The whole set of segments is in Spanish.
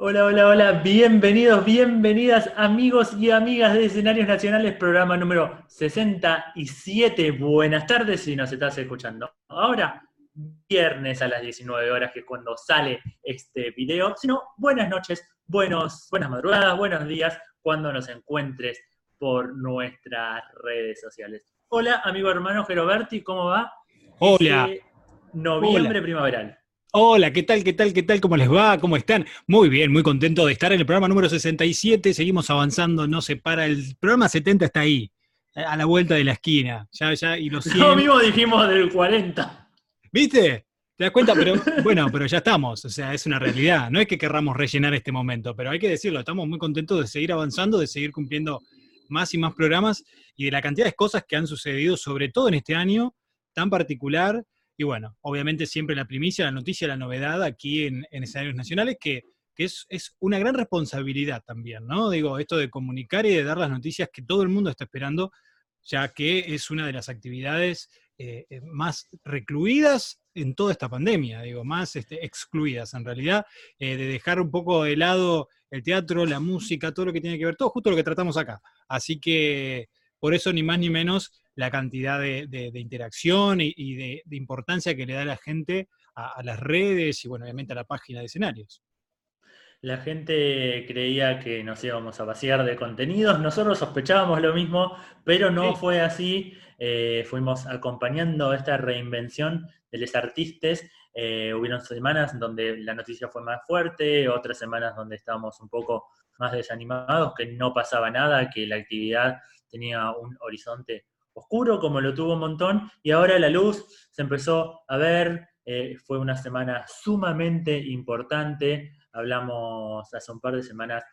Hola, hola, hola, bienvenidos, bienvenidas amigos y amigas de Escenarios Nacionales, programa número 67. Buenas tardes si nos estás escuchando. Ahora, viernes a las 19 horas, que es cuando sale este video. sino buenas noches, buenos, buenas madrugadas, buenos días, cuando nos encuentres por nuestras redes sociales. Hola, amigo hermano Geroberti, ¿cómo va? Hola. noviembre primaveral. Hola, ¿qué tal? ¿Qué tal? ¿Qué tal? ¿Cómo les va? ¿Cómo están? Muy bien, muy contento de estar en el programa número 67. Seguimos avanzando, no se para. El programa 70 está ahí, a la vuelta de la esquina. Ya, ya, y los 100... No mismo dijimos del 40. ¿Viste? ¿Te das cuenta? Pero bueno, pero ya estamos. O sea, es una realidad. No es que querramos rellenar este momento, pero hay que decirlo. Estamos muy contentos de seguir avanzando, de seguir cumpliendo más y más programas y de la cantidad de cosas que han sucedido, sobre todo en este año tan particular y bueno, obviamente siempre la primicia, la noticia, la novedad aquí en, escenarios nacionales, que, es, una gran responsabilidad también, ¿no? Digo, esto de comunicar y de dar las noticias que todo el mundo está esperando, ya que es una de las actividades eh, eh, más recluidas en toda esta pandemia, digo, más este, excluidas en realidad, eh, de dejar un poco de lado el teatro, la música, todo lo que tiene que ver, todo justo lo que tratamos acá. Así que por eso ni más ni menos la cantidad de, interacción y, de, importancia que le da la gente a, las redes y, bueno, obviamente a la página de escenarios. La gente creía que nos íbamos a vaciar de contenidos, nosotros sospechábamos lo mismo, pero no fue así. Eh, fuimos acompañando esta reinvención de los artistas. Eh, hubieron semanas donde la noticia fue más fuerte, otras semanas donde estábamos un poco más desanimados, que no pasaba nada, que la actividad tenía un horizonte oscuro, como lo tuvo un montón, y ahora la luz se empezó a ver, eh, fue una semana sumamente importante, hablamos hace un par de semanas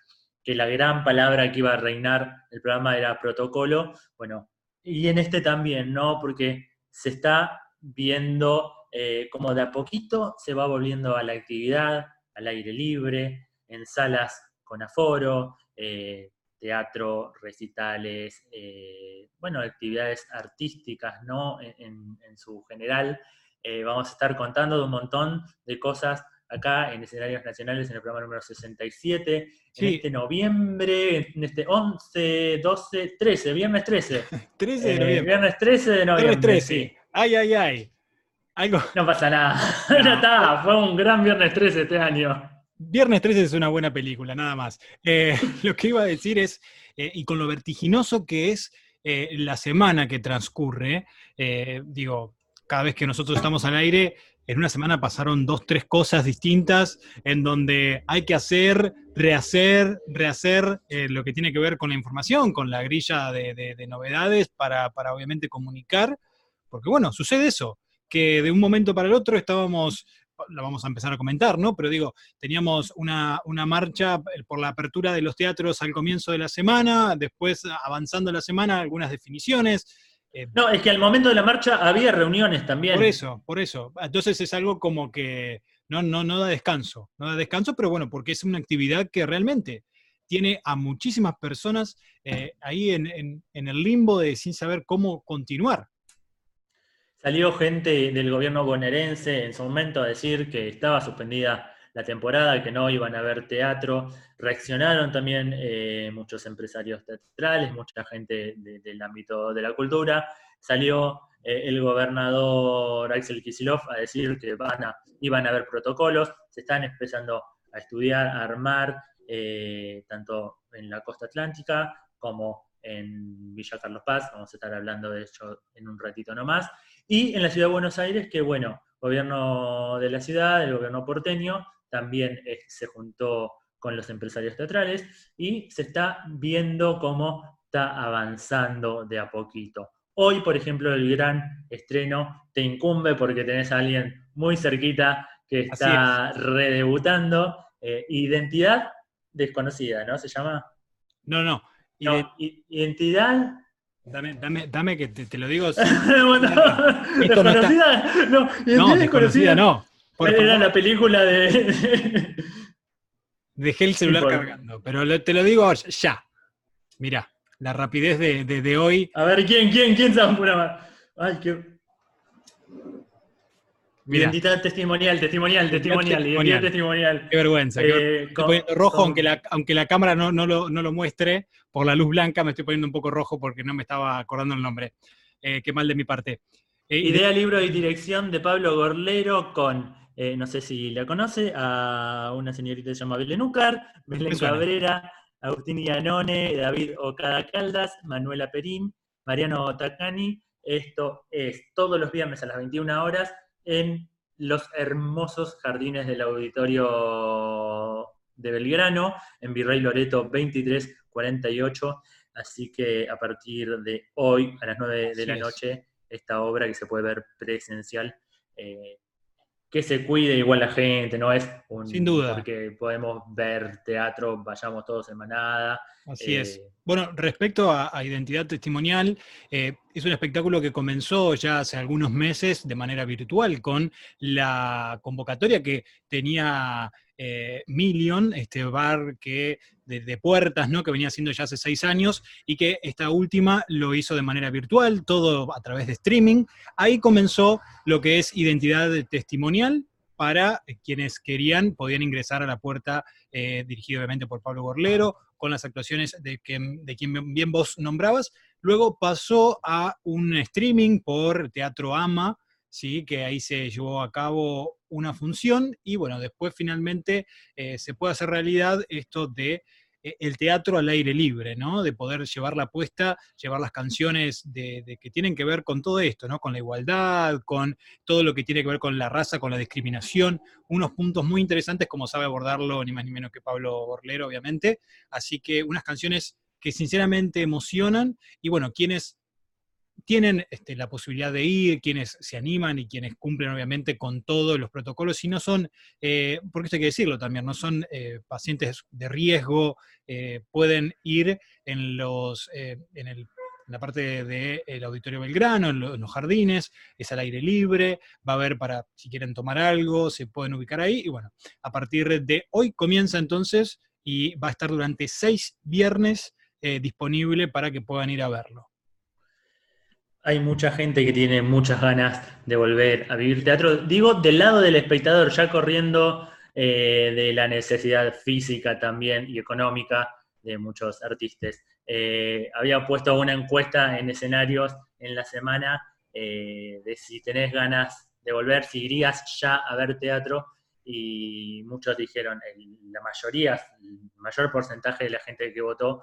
que la gran palabra que iba a reinar el programa era protocolo, bueno, y en este también, ¿no? Porque se está viendo eh, como de a poquito se va volviendo a la actividad, al aire libre, en salas con aforo, eh, teatro, recitales, eh, bueno, actividades artísticas, ¿no? En, su general. Eh, vamos a estar contando de un montón de cosas acá en escenarios nacionales en el programa número 67, en este noviembre, en este 11, 12, 13, viernes 13. 13 de eh, noviembre. viernes 13 de noviembre. Viernes 13. Sí. Ay, ay, ay. Algo... No pasa nada. No. está, fue un gran viernes 13 este año. Viernes 13 es una buena película, nada más. Eh, lo que iba a decir es, eh, y con lo vertiginoso que es eh, la semana que transcurre, digo, cada vez que nosotros estamos al aire, en una semana pasaron dos, tres cosas distintas en donde hay que hacer, rehacer, rehacer lo que tiene que ver con la información, con la grilla de, novedades para, para obviamente comunicar, porque bueno, sucede eso, que de un momento para el otro estábamos la vamos a empezar a comentar, ¿no? Pero digo, teníamos una, marcha por la apertura de los teatros al comienzo de la semana, después avanzando la semana, algunas definiciones. Eh, no, es que al momento de la marcha había reuniones también. Por eso, por eso. Entonces es algo como que no, no, no da descanso, no da descanso, pero bueno, porque es una actividad que realmente tiene a muchísimas personas eh, ahí en, en el limbo de sin saber cómo continuar. Salió gente del gobierno bonaerense en su momento a decir que estaba suspendida la temporada, que no iban a ver teatro. Reaccionaron también eh, muchos empresarios teatrales, mucha gente del ámbito de la cultura. Salió eh, el gobernador Axel Kisilov a decir que van a, iban a haber protocolos. Se están empezando a estudiar, a armar, eh, tanto en la costa atlántica como en Villa Carlos Paz. Vamos a estar hablando de ello en un ratito nomás. Y en la ciudad de Buenos Aires, que bueno, gobierno de la ciudad, el gobierno porteño, también eh, se juntó con los empresarios teatrales y se está viendo cómo está avanzando de a poquito. Hoy, por ejemplo, el gran estreno te incumbe porque tenés a alguien muy cerquita que está redebutando. Eh, identidad desconocida, ¿no? ¿Se llama? No, no. identidad Dame, dame, dame que te, lo digo. desconocida, no, no, desconocida no. Era la película de. Dejé el celular cargando, pero te lo digo ya. Mira, la rapidez de, de, hoy. A ver, ¿quién, quién, quién a Ay, qué. Identidad testimonial, testimonial, testimonial, testimonial. Qué vergüenza. Eh, estoy poniendo rojo, aunque, la, aunque la cámara no, no, lo, no, lo, muestre, por la luz blanca me estoy poniendo un poco rojo porque no me estaba acordando el nombre. Eh, qué mal de mi parte. Eh, Idea, libro y dirección de Pablo Gorlero con, no sé si la conoce, a una señorita que se llama Belén Ucar, Belén Cabrera, Agustín Ianone, David Ocada Caldas, Manuela Perín, Mariano Tacani. Esto es todos los viernes a las 21 horas en los hermosos jardines del auditorio de Belgrano, en Virrey Loreto 2348. Así que a partir de hoy, a las 9 de la noche, esta obra que se puede ver presencial eh, que se cuide igual la gente, no es un... Sin duda. Porque podemos ver teatro, vayamos todos en manada. Así es. Eh, bueno, respecto a, identidad testimonial, eh, es un espectáculo que comenzó ya hace algunos meses de manera virtual con la convocatoria que tenía eh, Million, este bar que de, puertas, ¿no? que venía haciendo ya hace seis años y que esta última lo hizo de manera virtual, todo a través de streaming. Ahí comenzó lo que es identidad testimonial para quienes querían, podían ingresar a la puerta eh, dirigido obviamente por Pablo Gorlero, con las actuaciones de, de quien bien vos nombrabas. Luego pasó a un streaming por Teatro Ama, ¿sí? que ahí se llevó a cabo una función y bueno, después finalmente eh, se puede hacer realidad esto de eh, el teatro al aire libre, ¿no? De poder llevar la puesta, llevar las canciones de, que tienen que ver con todo esto, ¿no? Con la igualdad, con todo lo que tiene que ver con la raza, con la discriminación, unos puntos muy interesantes como sabe abordarlo ni más ni menos que Pablo Borlero, obviamente. Así que unas canciones que sinceramente emocionan y bueno, quienes tienen este, la posibilidad de ir, quienes se animan y quienes cumplen obviamente con todos los protocolos, y no son, eh, porque esto hay que decirlo también, no son eh, pacientes de riesgo, eh, pueden ir en, los, en, la parte del Auditorio Belgrano, en, los jardines, es al aire libre, va a haber para, si quieren tomar algo, se pueden ubicar ahí, y bueno, a partir de hoy comienza entonces y va a estar durante seis viernes disponible para que puedan ir a verlo hay mucha gente que tiene muchas ganas de volver a vivir teatro. Digo, del lado del espectador, ya corriendo eh, de la necesidad física también y económica de muchos artistas. Eh, había puesto una encuesta en escenarios en la semana eh, de si tenés ganas de volver, si irías ya a ver teatro, y muchos dijeron, la mayoría, el mayor porcentaje de la gente que votó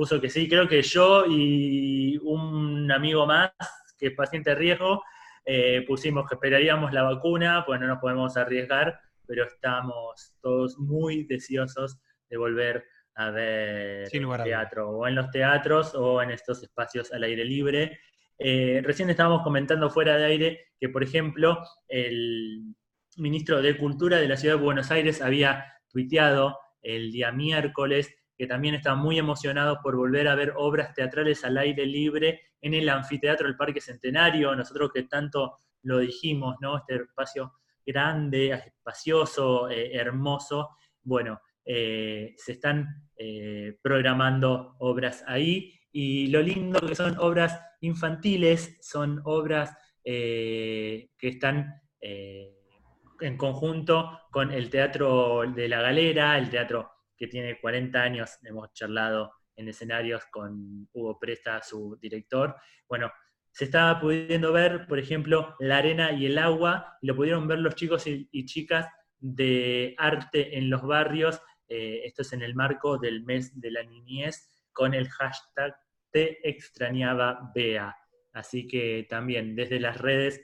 puso que sí, creo que yo y un amigo más, que es paciente de riesgo, eh, pusimos que esperaríamos la vacuna, pues no nos podemos arriesgar, pero estamos todos muy deseosos de volver a ver teatro, o en los teatros o en estos espacios al aire libre. Eh, recién estábamos comentando fuera de aire que, por ejemplo, el ministro de Cultura de la Ciudad de Buenos Aires había tuiteado el día miércoles que también está muy emocionado por volver a ver obras teatrales al aire libre en el anfiteatro del Parque Centenario, nosotros que tanto lo dijimos, ¿no? Este espacio grande, espacioso, eh, hermoso. Bueno, eh, se están eh, programando obras ahí y lo lindo que son obras infantiles, son obras que están en conjunto con el Teatro de la Galera, el Teatro que tiene 40 años, hemos charlado en escenarios con Hugo Presta, su director. Bueno, se estaba pudiendo ver, por ejemplo, la arena y el agua, y lo pudieron ver los chicos y, chicas de arte en los barrios. Eh, esto es en el marco del mes de la niñez, con el hashtag Te extrañaba Bea. Así que también desde las redes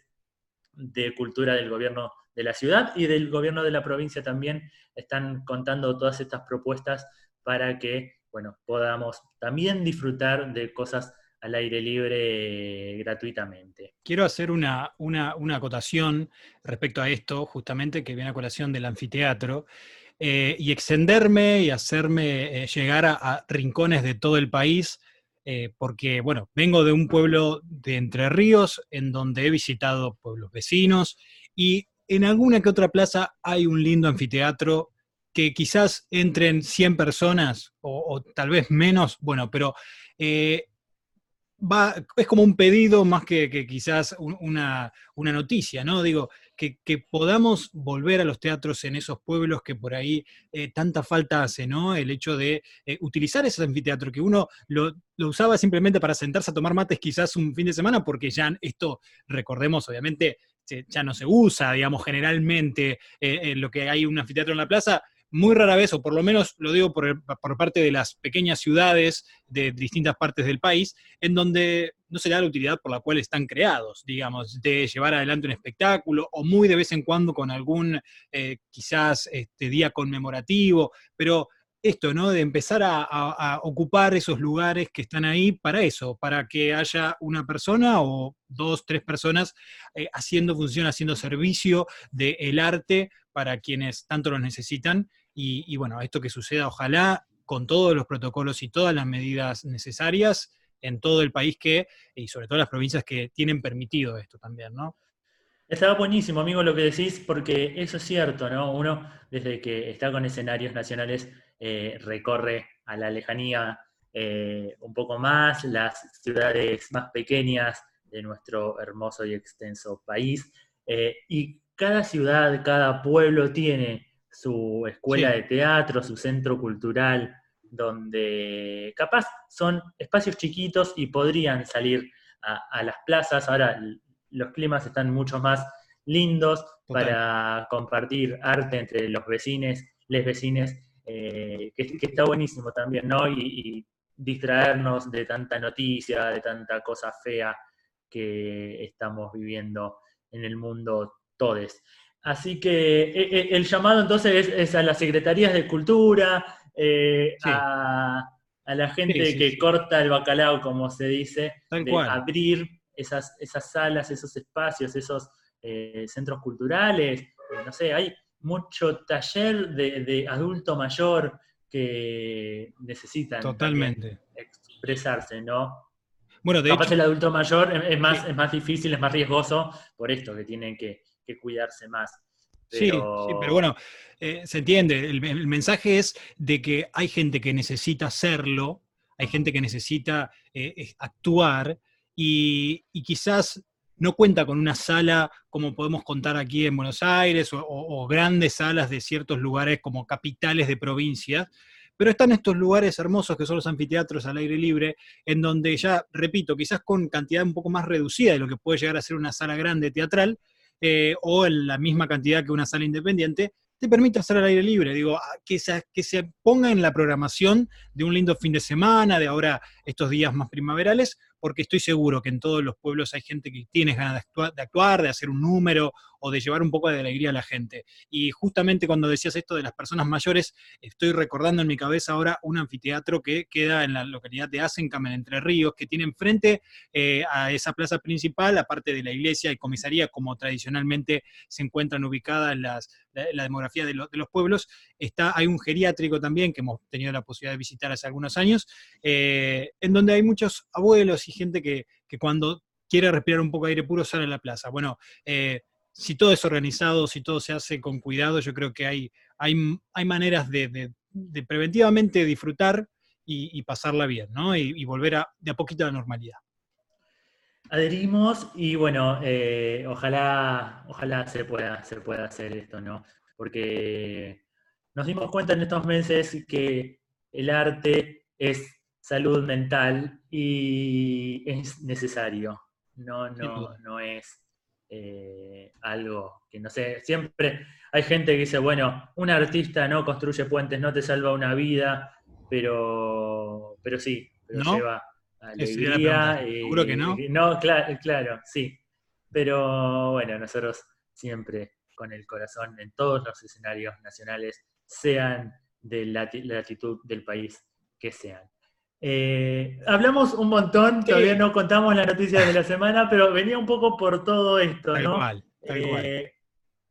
de cultura del gobierno de la ciudad y del gobierno de la provincia también están contando todas estas propuestas para que, bueno, podamos también disfrutar de cosas al aire libre gratuitamente. Quiero hacer una, una, acotación respecto a esto, justamente que viene a colación del anfiteatro, eh, y extenderme y hacerme eh, llegar a, rincones de todo el país, eh, porque, bueno, vengo de un pueblo de Entre Ríos, en donde he visitado pueblos vecinos, y en alguna que otra plaza hay un lindo anfiteatro que quizás entren 100 personas o, tal vez menos, bueno, pero eh, va, es como un pedido más que, quizás una, noticia, ¿no? Digo, que, podamos volver a los teatros en esos pueblos que por ahí eh, tanta falta hace, ¿no? El hecho de eh, utilizar ese anfiteatro, que uno lo, usaba simplemente para sentarse a tomar mates quizás un fin de semana, porque ya esto, recordemos, obviamente, ya no se usa, digamos, generalmente eh, lo que hay un anfiteatro en la plaza, muy rara vez, o por lo menos lo digo por, parte de las pequeñas ciudades de distintas partes del país, en donde no se da la utilidad por la cual están creados, digamos, de llevar adelante un espectáculo o muy de vez en cuando con algún eh, quizás este, día conmemorativo, pero esto, ¿no? De empezar a, ocupar esos lugares que están ahí para eso, para que haya una persona o dos, tres personas eh, haciendo función, haciendo servicio del arte para quienes tanto lo necesitan. Y, bueno, esto que suceda, ojalá con todos los protocolos y todas las medidas necesarias en todo el país que, y sobre todo las provincias que tienen permitido esto también, ¿no? Estaba buenísimo, amigo, lo que decís, porque eso es cierto, ¿no? Uno, desde que está con escenarios nacionales, eh, recorre a la lejanía eh, un poco más, las ciudades más pequeñas de nuestro hermoso y extenso país. Eh, y cada ciudad, cada pueblo tiene su escuela de teatro, su centro cultural, donde capaz son espacios chiquitos y podrían salir a, las plazas. Ahora los climas están mucho más lindos para compartir arte entre los vecinos, les vecines, eh, que, está buenísimo también, ¿no? Y, distraernos de tanta noticia, de tanta cosa fea que estamos viviendo en el mundo todes. Así que eh, eh, el llamado entonces es, a las secretarías de cultura, eh, a, la gente que corta el bacalao, como se dice, de abrir esas, esas salas, esos espacios, esos centros culturales. no sé, hay mucho taller de, adulto mayor que necesitan Totalmente. expresarse, ¿no? Bueno, de Capaz el adulto mayor es más, es más difícil, es más riesgoso por esto, que tienen que que cuidarse más. Sí, pero bueno, eh, se entiende. El, mensaje es de que hay gente que necesita hacerlo, hay gente que necesita eh, actuar y, quizás no cuenta con una sala como podemos contar aquí en Buenos Aires o, grandes salas de ciertos lugares como capitales de provincia, pero están estos lugares hermosos que son los anfiteatros al aire libre, en donde ya, repito, quizás con cantidad un poco más reducida de lo que puede llegar a ser una sala grande teatral, eh, o en la misma cantidad que una sala independiente, te permite hacer al aire libre. Digo, ah, que que se ponga en la programación de un lindo fin de semana, de ahora estos días más primaverales, porque estoy seguro que en todos los pueblos hay gente que tiene ganas de actuar, de, hacer un número de llevar un poco de alegría a la gente. Y justamente cuando decías esto de las personas mayores, estoy recordando en mi cabeza ahora un anfiteatro que queda en la localidad de Asencam, en Entre Ríos, que tiene enfrente eh, a esa plaza principal, aparte de la iglesia y comisaría, como tradicionalmente se encuentran ubicadas las, la, demografía de, los pueblos, está, hay un geriátrico también que hemos tenido la posibilidad de visitar hace algunos años, eh, en donde hay muchos abuelos y gente que, cuando quiere respirar un poco de aire puro sale a la plaza. Bueno, eh, si todo es organizado, si todo se hace con cuidado, yo creo que hay, hay, hay maneras de, preventivamente disfrutar y, pasarla bien, ¿no? Y, volver a, de a poquito a la normalidad. Adherimos y bueno, eh, ojalá, ojalá se pueda, se pueda hacer esto, ¿no? Porque nos dimos cuenta en estos meses que el arte es salud mental y es necesario. No, no, no es eh, algo que no sé. Siempre hay gente que dice, bueno, un artista no construye puentes, no te salva una vida, pero, pero sí, pero lleva alegría. Seguro que no. no, claro, claro, sí. Pero bueno, nosotros siempre con el corazón en todos los escenarios nacionales, sean de la latitud del país que sean. Eh, hablamos un montón, todavía no contamos las noticias de la semana, pero venía un poco por todo esto, ¿no? Eh,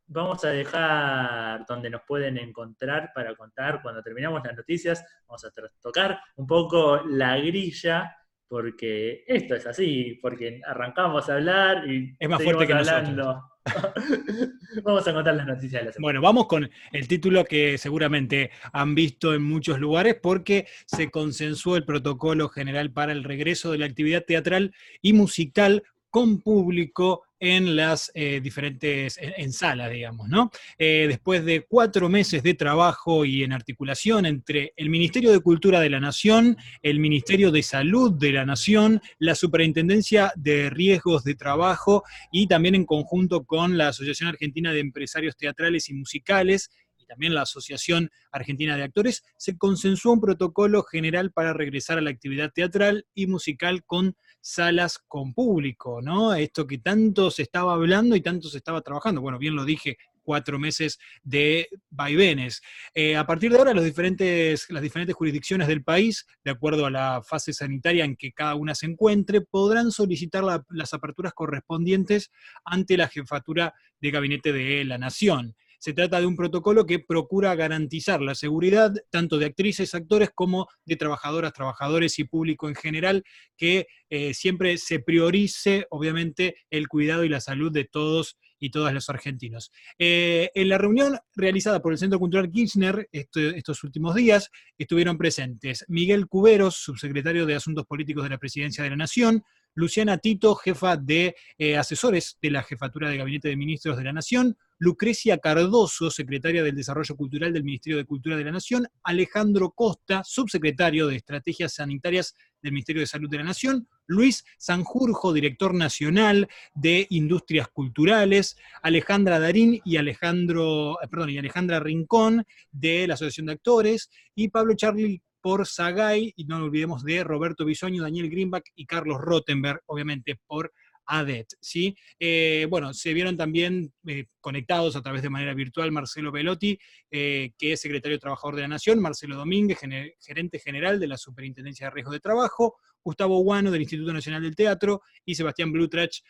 vamos a dejar donde nos pueden encontrar para contar cuando terminamos las noticias. Vamos a tocar un poco la grilla, porque esto es así, porque arrancamos a hablar y es más fuerte que hablando. vamos a contar las noticias de la semana. Bueno, vamos con el título que seguramente han visto en muchos lugares porque se consensuó el protocolo general para el regreso de la actividad teatral y musical con público en las eh, diferentes, en, salas, digamos, ¿no? Eh, después de cuatro meses de trabajo y en articulación entre el Ministerio de Cultura de la Nación, el Ministerio de Salud de la Nación, la Superintendencia de Riesgos de Trabajo y también en conjunto con la Asociación Argentina de Empresarios Teatrales y Musicales, también la Asociación Argentina de Actores, se consensuó un protocolo general para regresar a la actividad teatral y musical con salas con público, ¿no? Esto que tanto se estaba hablando y tanto se estaba trabajando. Bueno, bien lo dije, cuatro meses de vaivenes. Eh, a partir de ahora, las diferentes jurisdicciones del país, de acuerdo a la fase sanitaria en que cada una se encuentre, podrán solicitar las aperturas correspondientes ante la jefatura de gabinete de la Nación. Se trata de un protocolo que procura garantizar la seguridad tanto de actrices, actores, como de trabajadoras, trabajadores y público en general, que eh, siempre se priorice, obviamente, el cuidado y la salud de todos y todas los argentinos. Eh, en la reunión realizada por el Centro Cultural Kirchner estos últimos días estuvieron presentes Miguel Cuberos, subsecretario de Asuntos Políticos de la Presidencia de la Nación, Luciana Tito, jefa de eh, asesores de la Jefatura de Gabinete de Ministros de la Nación, Lucrecia Cardoso, secretaria del Desarrollo Cultural del Ministerio de Cultura de la Nación, Alejandro Costa, subsecretario de Estrategias Sanitarias del Ministerio de Salud de la Nación, Luis Sanjurjo, director nacional de Industrias Culturales, Alejandra Darín y, Alejandro, eh, perdón, y Alejandra Rincón de la Asociación de Actores, y Pablo Charlie por Sagay, y no olvidemos de Roberto Bisoño, Daniel Greenback y Carlos Rottenberg, obviamente por ADET. ¿sí? Eh, bueno, se vieron también eh, conectados a través de manera virtual Marcelo Velotti, eh, que es secretario trabajador de la Nación, Marcelo Domínguez, gerente general de la Superintendencia de Riesgo de Trabajo, Gustavo Guano del Instituto Nacional del Teatro y Sebastián Blutrach,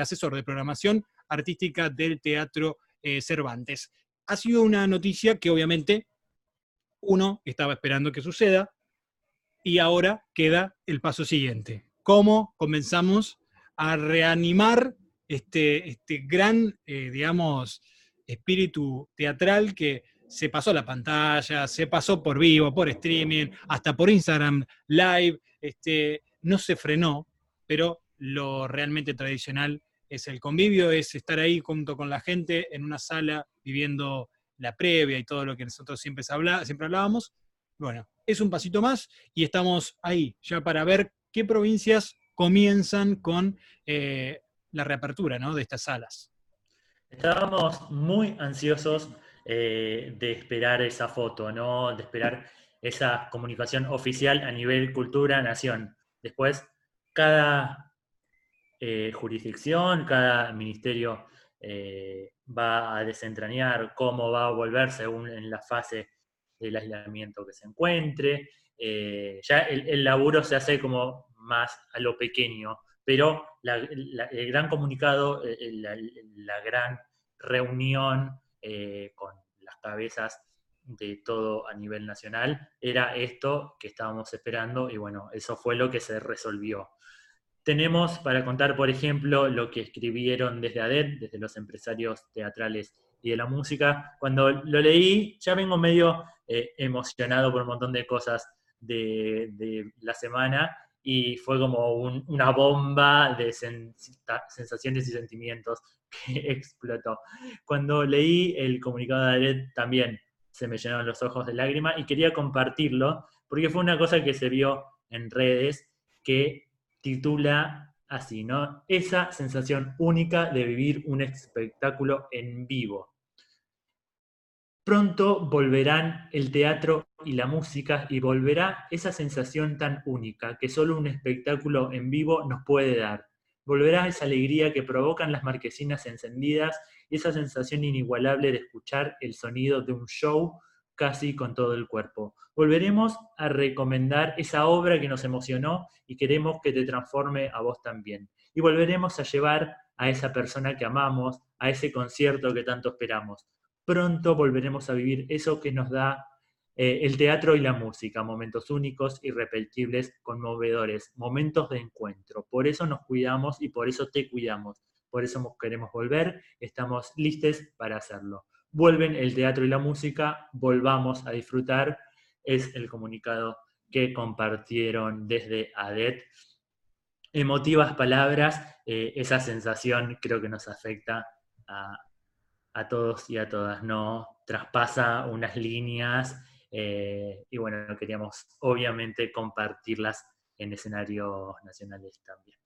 asesor de programación artística del Teatro Cervantes. Ha sido una noticia que obviamente uno estaba esperando que suceda y ahora queda el paso siguiente. ¿Cómo comenzamos a reanimar este, este gran, eh, digamos, espíritu teatral que se pasó a la pantalla, se pasó por vivo, por streaming, hasta por Instagram Live, este, no se frenó, pero lo realmente tradicional es el convivio, es estar ahí junto con la gente en una sala viviendo la previa y todo lo que nosotros siempre, siempre hablábamos. Bueno, es un pasito más y estamos ahí ya para ver qué provincias comienzan con eh, la reapertura de estas salas. Estábamos muy ansiosos eh, de esperar esa foto, ¿no? de esperar esa comunicación oficial a nivel cultura-nación. Después, cada eh, jurisdicción, cada ministerio va a desentrañar cómo va a volver según en la fase del aislamiento que se encuentre. Ya el, laburo se hace como más a lo pequeño, pero el gran comunicado, eh, la, gran reunión con las cabezas de todo a nivel nacional, era esto que estábamos esperando y bueno, eso fue lo que se resolvió. Tenemos para contar, por ejemplo, lo que escribieron desde ADET, desde los empresarios teatrales y de la música. Cuando lo leí, ya vengo medio eh, emocionado por un montón de cosas de, la semana y fue como una bomba de sensaciones y sentimientos que explotó. Cuando leí el comunicado de ADET también se me llenaron los ojos de lágrimas y quería compartirlo porque fue una cosa que se vio en redes que titula así, ¿no? Esa sensación única de vivir un espectáculo en vivo. Pronto volverán el teatro y la música y volverá esa sensación tan única que solo un espectáculo en vivo nos puede dar. Volverá esa alegría que provocan las marquesinas encendidas esa sensación inigualable de escuchar el sonido de un show casi con todo el cuerpo. Volveremos a recomendar esa obra que nos emocionó y queremos que te transforme a vos también. Y volveremos a llevar a esa persona que amamos, a ese concierto que tanto esperamos. Pronto volveremos a vivir eso que nos da eh, el teatro y la música, momentos únicos, irrepetibles, conmovedores, momentos de encuentro. Por eso nos cuidamos y por eso te cuidamos. por eso queremos volver, estamos listos para hacerlo. Vuelven el teatro y la música, volvamos a disfrutar, es el comunicado que compartieron desde ADET. Emotivas palabras, eh, esa sensación creo que nos afecta a, todos y a todas, ¿no? Traspasa unas líneas eh, y bueno, queríamos obviamente compartirlas en escenarios nacionales también.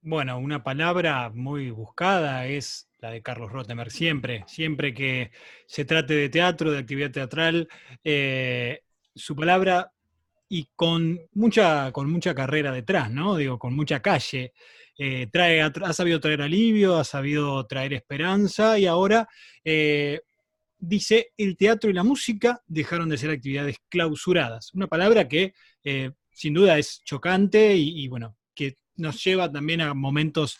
Bueno, una palabra muy buscada es la de Carlos Rottenberg. Siempre, siempre que se trate de teatro, de actividad teatral, eh, su palabra y con mucha, con mucha carrera detrás, ¿no? Digo, con mucha calle. Eh, trae, ha, sabido traer alivio, ha sabido traer esperanza y ahora eh, dice, el teatro y la música dejaron de ser actividades clausuradas. Una palabra que sin duda es chocante y, y bueno, que nos lleva también a momentos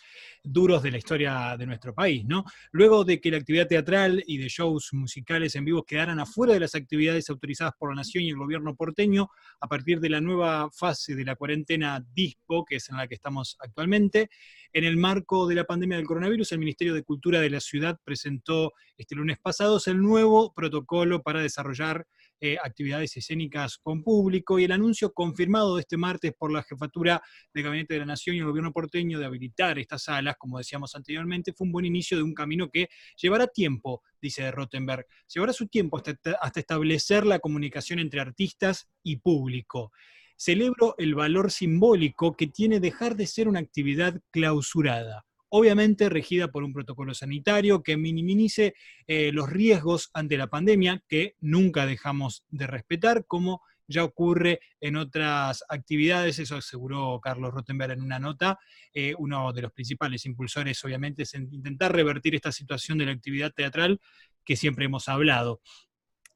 duros de la historia de nuestro país, ¿no? Luego de que la actividad teatral y de shows musicales en vivo quedaran afuera de las actividades autorizadas por la Nación y el gobierno porteño, a partir de la nueva fase de la cuarentena DISPO, que es en la que estamos actualmente, en el marco de la pandemia del coronavirus, el Ministerio de Cultura de la ciudad presentó este lunes pasado el nuevo protocolo para desarrollar eh, actividades escénicas con público y el anuncio confirmado este martes por la jefatura de Gabinete de la Nación y el gobierno porteño de habilitar estas salas, como decíamos anteriormente, fue un buen inicio de un camino que llevará tiempo, dice Rottenberg, llevará su tiempo hasta establecer la comunicación entre artistas y público. Celebro el valor simbólico que tiene dejar de ser una actividad clausurada obviamente regida por un protocolo sanitario que minimice eh, los riesgos ante la pandemia, que nunca dejamos de respetar, como ya ocurre en otras actividades, eso aseguró Carlos Rottenberg en una nota. Eh, uno de los principales impulsores, obviamente, es intentar revertir esta situación de la actividad teatral que siempre hemos hablado.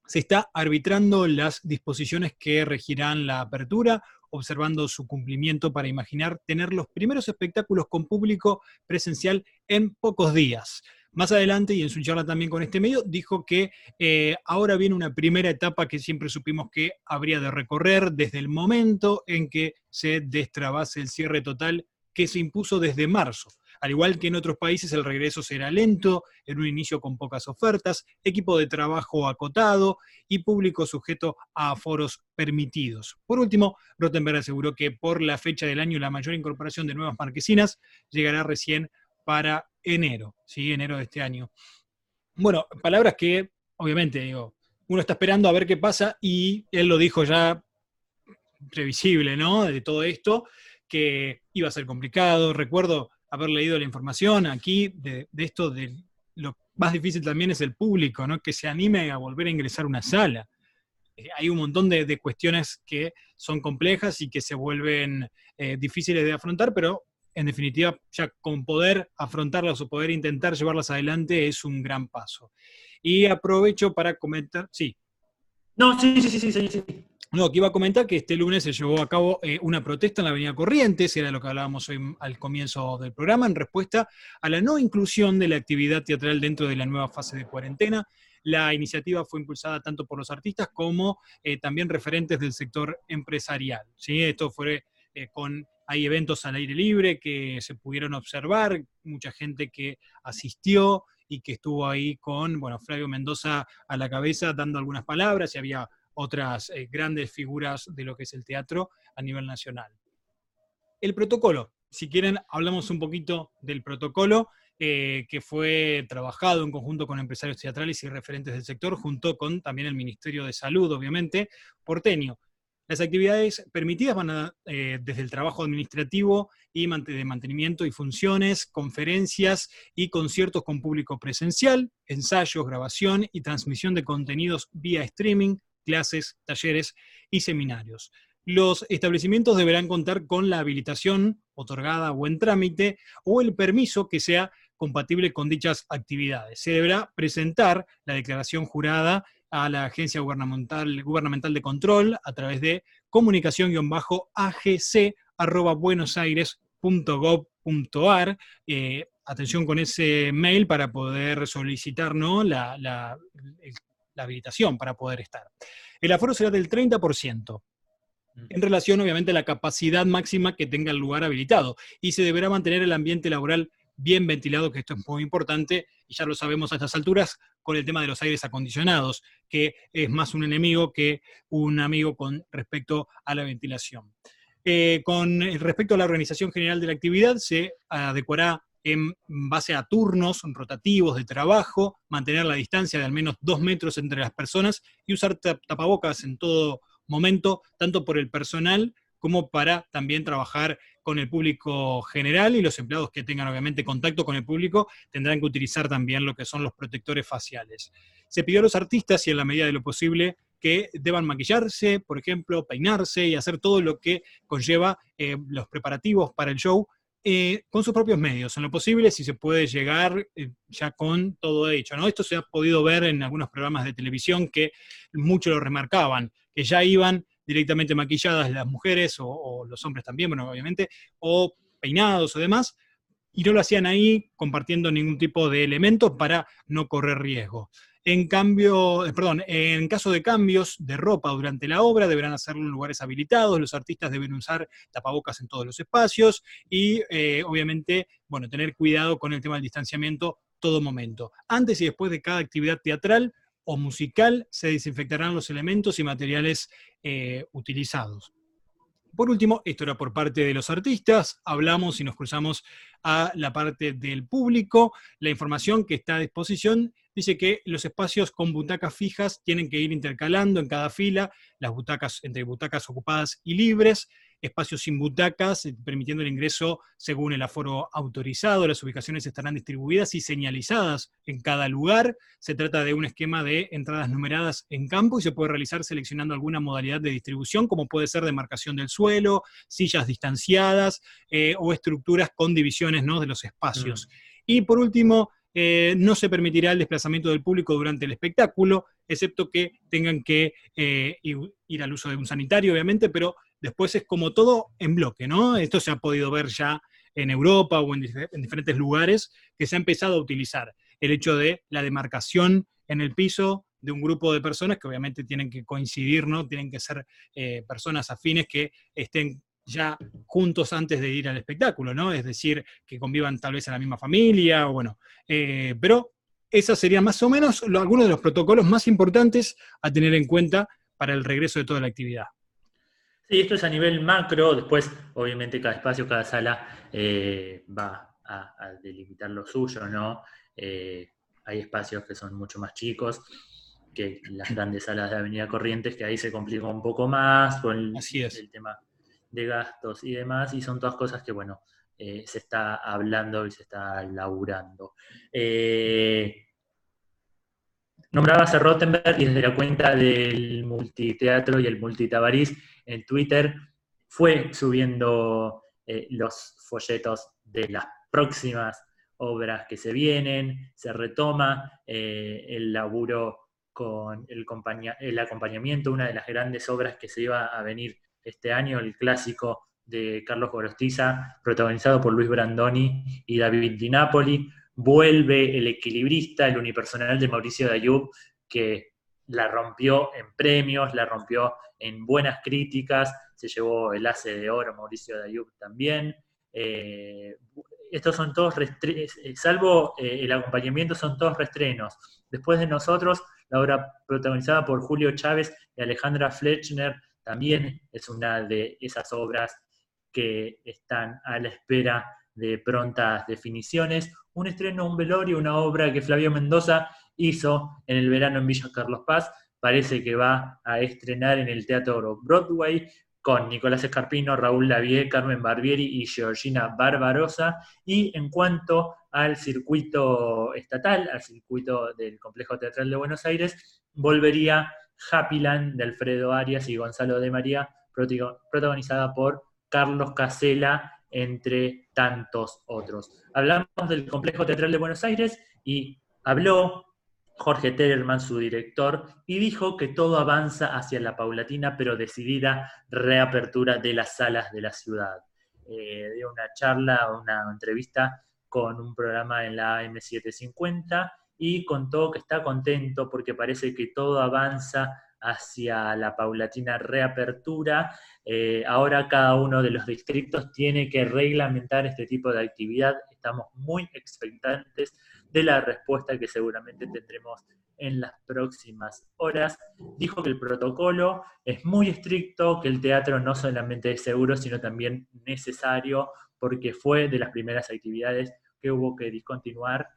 Se está arbitrando las disposiciones que regirán la apertura, observando su cumplimiento para imaginar tener los primeros espectáculos con público presencial en pocos días. Más adelante, y en su charla también con este medio, dijo que eh, ahora viene una primera etapa que siempre supimos que habría de recorrer desde el momento en que se destrabase el cierre total que se impuso desde marzo. Al igual que en otros países, el regreso será lento, en un inicio con pocas ofertas, equipo de trabajo acotado y público sujeto a aforos permitidos. Por último, Rottenberg aseguró que por la fecha del año la mayor incorporación de nuevas marquesinas llegará recién para enero, ¿sí? enero de este año. Bueno, palabras que obviamente digo, uno está esperando a ver qué pasa y él lo dijo ya previsible, ¿no? De todo esto, que iba a ser complicado. Recuerdo haber leído la información aquí de, esto, de lo más difícil también es el público, ¿no? que se anime a volver a ingresar a una sala. Eh, hay un montón de, cuestiones que son complejas y que se vuelven eh, difíciles de afrontar, pero en definitiva, ya con poder afrontarlas o poder intentar llevarlas adelante es un gran paso. Y aprovecho para comentar, sí. No, sí, sí, sí, sí, sí. No, que iba a comentar que este lunes se llevó a cabo eh, una protesta en la Avenida Corrientes, era lo que hablábamos hoy al comienzo del programa, en respuesta a la no inclusión de la actividad teatral dentro de la nueva fase de cuarentena. La iniciativa fue impulsada tanto por los artistas como eh, también referentes del sector empresarial. ¿sí? Esto fue eh, con, hay eventos al aire libre que se pudieron observar, mucha gente que asistió y que estuvo ahí con, bueno, Flavio Mendoza a la cabeza dando algunas palabras y había otras eh, grandes figuras de lo que es el teatro a nivel nacional. El protocolo, si quieren, hablamos un poquito del protocolo eh, que fue trabajado en conjunto con empresarios teatrales y referentes del sector, junto con también el Ministerio de Salud, obviamente, porteño. Las actividades permitidas van a, eh, desde el trabajo administrativo y de mantenimiento y funciones, conferencias y conciertos con público presencial, ensayos, grabación y transmisión de contenidos vía streaming, clases, talleres y seminarios. Los establecimientos deberán contar con la habilitación otorgada o en trámite o el permiso que sea compatible con dichas actividades. Se deberá presentar la declaración jurada a la Agencia Gubernamental, de Control a través de comunicación-agc.buenosaires.gov.ar. Eh, atención con ese mail para poder solicitar ¿no? la, la, la habilitación para poder estar. El aforo será del 30%, en relación obviamente a la capacidad máxima que tenga el lugar habilitado, y se deberá mantener el ambiente laboral bien ventilado, que esto es muy importante, y ya lo sabemos a estas alturas, con el tema de los aires acondicionados, que es más un enemigo que un amigo con respecto a la ventilación. Eh, con respecto a la organización general de la actividad, se adecuará en base a turnos rotativos de trabajo, mantener la distancia de al menos dos metros entre las personas y usar tapabocas en todo momento, tanto por el personal como para también trabajar con el público general y los empleados que tengan obviamente contacto con el público tendrán que utilizar también lo que son los protectores faciales. Se pidió a los artistas y en la medida de lo posible que deban maquillarse, por ejemplo, peinarse y hacer todo lo que conlleva eh, los preparativos para el show eh, con sus propios medios, en lo posible, si se puede llegar eh, ya con todo hecho. ¿no? Esto se ha podido ver en algunos programas de televisión que mucho lo remarcaban, que ya iban directamente maquilladas las mujeres o, los hombres también, bueno, obviamente, o peinados o demás, y no lo hacían ahí compartiendo ningún tipo de elementos para no correr riesgo. En cambio, eh, perdón, en caso de cambios de ropa durante la obra, deberán hacerlo en lugares habilitados, los artistas deben usar tapabocas en todos los espacios y eh, obviamente, bueno, tener cuidado con el tema del distanciamiento todo momento. Antes y después de cada actividad teatral o musical se desinfectarán los elementos y materiales eh, utilizados. Por último, esto era por parte de los artistas, hablamos y nos cruzamos a la parte del público. La información que está a disposición dice que los espacios con butacas fijas tienen que ir intercalando en cada fila, las butacas entre butacas ocupadas y libres, espacios sin butacas, eh, permitiendo el ingreso según el aforo autorizado. Las ubicaciones estarán distribuidas y señalizadas en cada lugar. Se trata de un esquema de entradas numeradas en campo y se puede realizar seleccionando alguna modalidad de distribución, como puede ser demarcación del suelo, sillas distanciadas eh, o estructuras con divisiones ¿no? de los espacios. Mm. Y por último, eh, no se permitirá el desplazamiento del público durante el espectáculo, excepto que tengan que ir al uso de un sanitario, obviamente, pero después es como todo en bloque, ¿no? Esto se ha podido ver ya en Europa o en, diferentes lugares que se ha empezado a utilizar. El hecho de la demarcación en el piso de un grupo de personas que obviamente tienen que coincidir, ¿no? Tienen que ser eh, personas afines que estén ya juntos antes de ir al espectáculo, ¿no? Es decir, que convivan tal vez en la misma familia, o bueno, eh, pero esos serían más o menos algunos de los protocolos más importantes a tener en cuenta para el regreso de toda la actividad. Sí, esto es a nivel macro, después obviamente cada espacio, cada sala eh, va a, delimitar lo suyo, ¿no? Eh, hay espacios que son mucho más chicos que las grandes salas de Avenida Corrientes, que ahí se complica un poco más con el, tema de gastos y demás, y son todas cosas que, bueno, eh, se está hablando y se está laburando. Nombrabas a Rottenberg y desde la cuenta del multiteatro y el multitabariz en Twitter fue subiendo eh, los folletos de las próximas obras que se vienen, se retoma eh, el laburo con el, el acompañamiento, una de las grandes obras que se iba a venir este año, el clásico de Carlos Gorostiza, protagonizado por Luis Brandoni y David Di Napoli, vuelve el equilibrista, el unipersonal de Mauricio Dayub, que la rompió en premios, la rompió en buenas críticas, se llevó el Ace de Oro Mauricio Dayub también. Eh, estos son todos, eh, salvo eh, el acompañamiento, son todos restrenos. Después de nosotros, la obra protagonizada por Julio Chávez y Alejandra Fletchner también es una de esas obras que están a la espera de prontas definiciones. Un estreno, un velorio, una obra que Flavio Mendoza hizo en el verano en Villa Carlos Paz. Parece que va a estrenar en el Teatro Broadway con Nicolás Escarpino, Raúl Lavie, Carmen Barbieri y Georgina Barbarosa. Y en cuanto al circuito estatal, al circuito del Complejo Teatral de Buenos Aires, volvería Happyland de Alfredo Arias y Gonzalo de María, protagonizada por Carlos Casela entre tantos otros. Hablamos del Complejo Teatral de Buenos Aires y habló Jorge Tellerman, su director, y dijo que todo avanza hacia la paulatina pero decidida reapertura de las salas de la ciudad. Eh, dio una charla, una entrevista con un programa en la AM750 y contó que está contento porque parece que todo avanza hacia la paulatina reapertura. Eh, ahora cada uno de los distritos tiene que reglamentar este tipo de actividad estamos muy expectantes de la respuesta que seguramente tendremos en las próximas horas. Dijo que el protocolo es muy estricto, que el teatro no solamente es seguro, sino también necesario, porque fue de las primeras actividades que hubo que discontinuar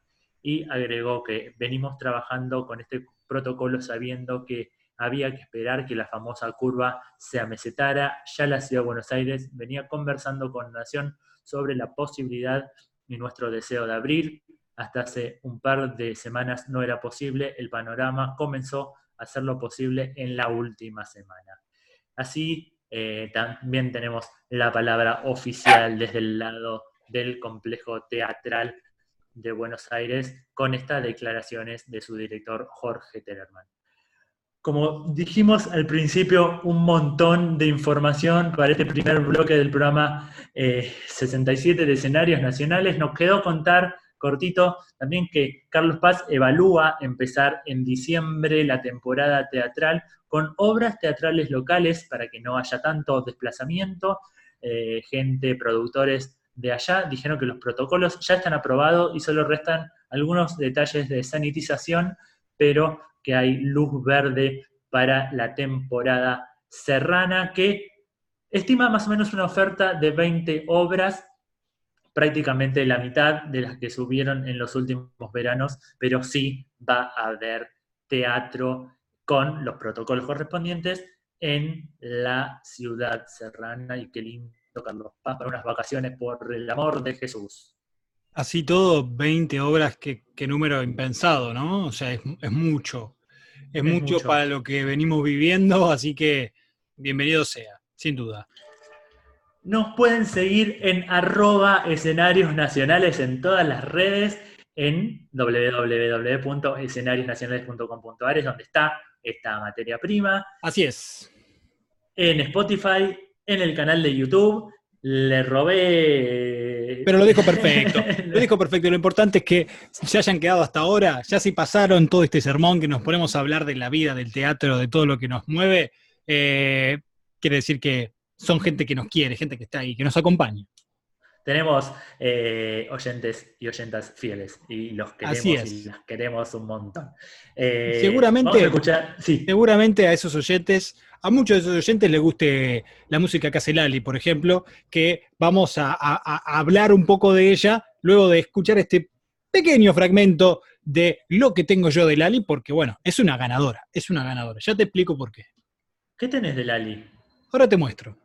y agregó que venimos trabajando con este protocolo sabiendo que había que esperar que la famosa curva se amesetara. Ya la Ciudad de Buenos Aires venía conversando con Nación sobre la posibilidad y nuestro deseo de abrir. Hasta hace un par de semanas no era posible. El panorama comenzó a hacerlo posible en la última semana. Así, eh, también tenemos la palabra oficial desde el lado del complejo teatral de Buenos Aires con estas declaraciones de su director Jorge Tellerman. Como dijimos al principio, un montón de información para este primer bloque del programa 67 eh, de escenarios nacionales. Nos quedó contar cortito también que Carlos Paz evalúa empezar en diciembre la temporada teatral con obras teatrales locales para que no haya tanto desplazamiento. Eh, gente, productores de allá dijeron que los protocolos ya están aprobados y solo restan algunos detalles de sanitización, pero que hay luz verde para la temporada serrana, que estima más o menos una oferta de 20 obras, prácticamente la mitad de las que subieron en los últimos veranos, pero sí va a haber teatro con los protocolos correspondientes en la ciudad serrana y qué lindo Carlos Paz para unas vacaciones por el amor de Jesús. Así todo, 20 obras, qué, número impensado, ¿no? O sea, es, mucho. Es, mucho, para lo que venimos viviendo, así que bienvenido sea, sin duda. Nos pueden seguir en arroba escenarios nacionales en todas las redes, en www.escenariosnacionales.com.ar, es donde está esta materia prima. Así es. En Spotify, en el canal de YouTube, le robé. Pero lo dijo perfecto. lo dijo perfecto. Lo importante es que se hayan quedado hasta ahora, ya si pasaron todo este sermón que nos ponemos a hablar de la vida, del teatro, de todo lo que nos mueve, eh, quiere decir que son gente que nos quiere, gente que está ahí, que nos acompaña. Tenemos eh, oyentes y oyentas fieles y los queremos y las queremos un montón. Eh, seguramente, seguramente a esos oyentes a muchos de esos oyentes les guste la música que hace Lali, por ejemplo, que vamos a, hablar un poco de ella luego de escuchar este pequeño fragmento de lo que tengo yo de Lali, porque bueno, es una ganadora, es una ganadora. Ya te explico por qué. ¿Qué tenés de Lali? Ahora te muestro.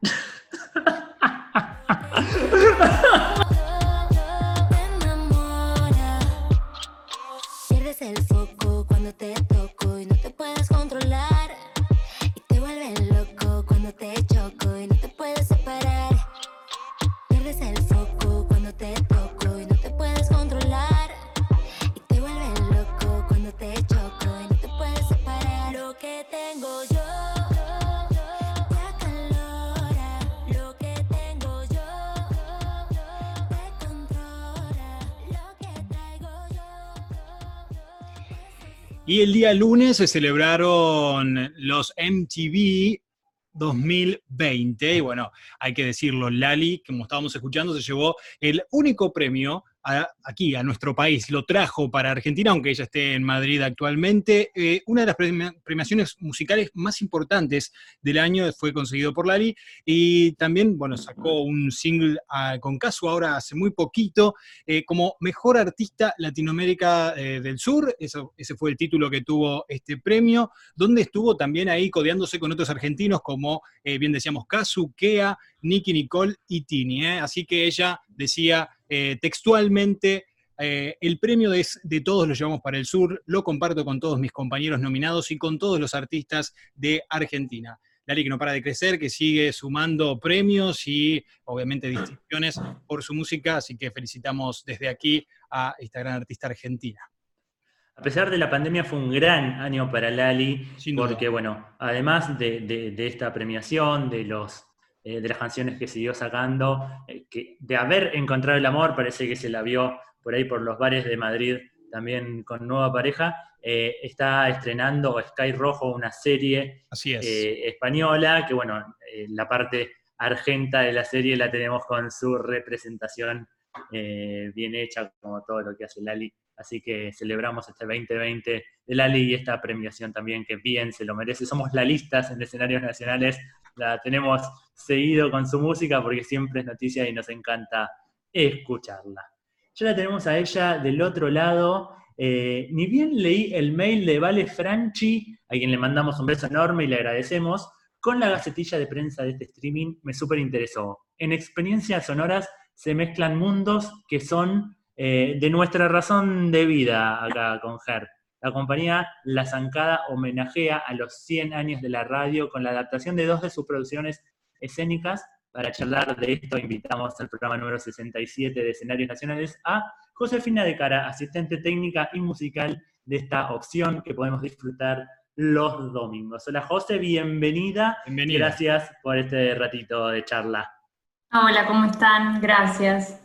el Y el día lunes se celebraron los MTV 2020. Y bueno, hay que decirlo, Lali, como estábamos escuchando, se llevó el único premio aquí, a nuestro país, lo trajo para Argentina, aunque ella esté en Madrid actualmente. Eh, una de las premiaciones musicales más importantes del año fue conseguido por Lali y también, bueno, sacó un single ah, con Casu ahora hace muy poquito, eh, como Mejor Artista Latinoamérica eh, del Sur, Eso, ese fue el título que tuvo este premio, donde estuvo también ahí codeándose con otros argentinos como, bien decíamos, Casu, Kea, Nicky Nicole y Tini. Así que ella decía eh, textualmente, eh, el premio es de todos lo llevamos para el sur, lo comparto con todos mis compañeros nominados y con todos los artistas de Argentina. Lali que no para de crecer, que sigue sumando premios y obviamente distinciones por su música, así que felicitamos desde aquí a esta gran artista argentina. A pesar de la pandemia fue un gran año para Lali, porque bueno, además de esta premiación, de los eh, de las canciones que siguió sacando, eh, que de haber encontrado el amor, parece que se la vio por ahí por los bares de Madrid también con nueva pareja, eh, está estrenando Sky Rojo, una serie española, que bueno, la parte argenta de la serie la tenemos con su representación bien hecha, como todo lo que hace Lali. Así que celebramos este 2020 de Lali y esta premiación también que bien se lo merece. Somos la listas en escenarios nacionales, la tenemos seguido con su música porque siempre es noticia y nos encanta escucharla. Ya la tenemos a ella del otro lado. Eh, ni bien leí el mail de Vale Franchi, a quien le mandamos un beso enorme y le agradecemos, con la gacetilla de prensa de este streaming me súper interesó. En experiencias sonoras se mezclan mundos que son eh, de nuestra razón de vida acá con Ger. La compañía La Zancada homenajea a los 100 años de la radio con la adaptación de dos de sus producciones escénicas. Para charlar de esto invitamos al programa número 67 de Escenarios Nacionales a Josefina de Cara, asistente técnica y musical de esta opción que podemos disfrutar los domingos. Hola José, bienvenida. bienvenida. Gracias por este ratito de charla. Hola, ¿cómo están? Gracias.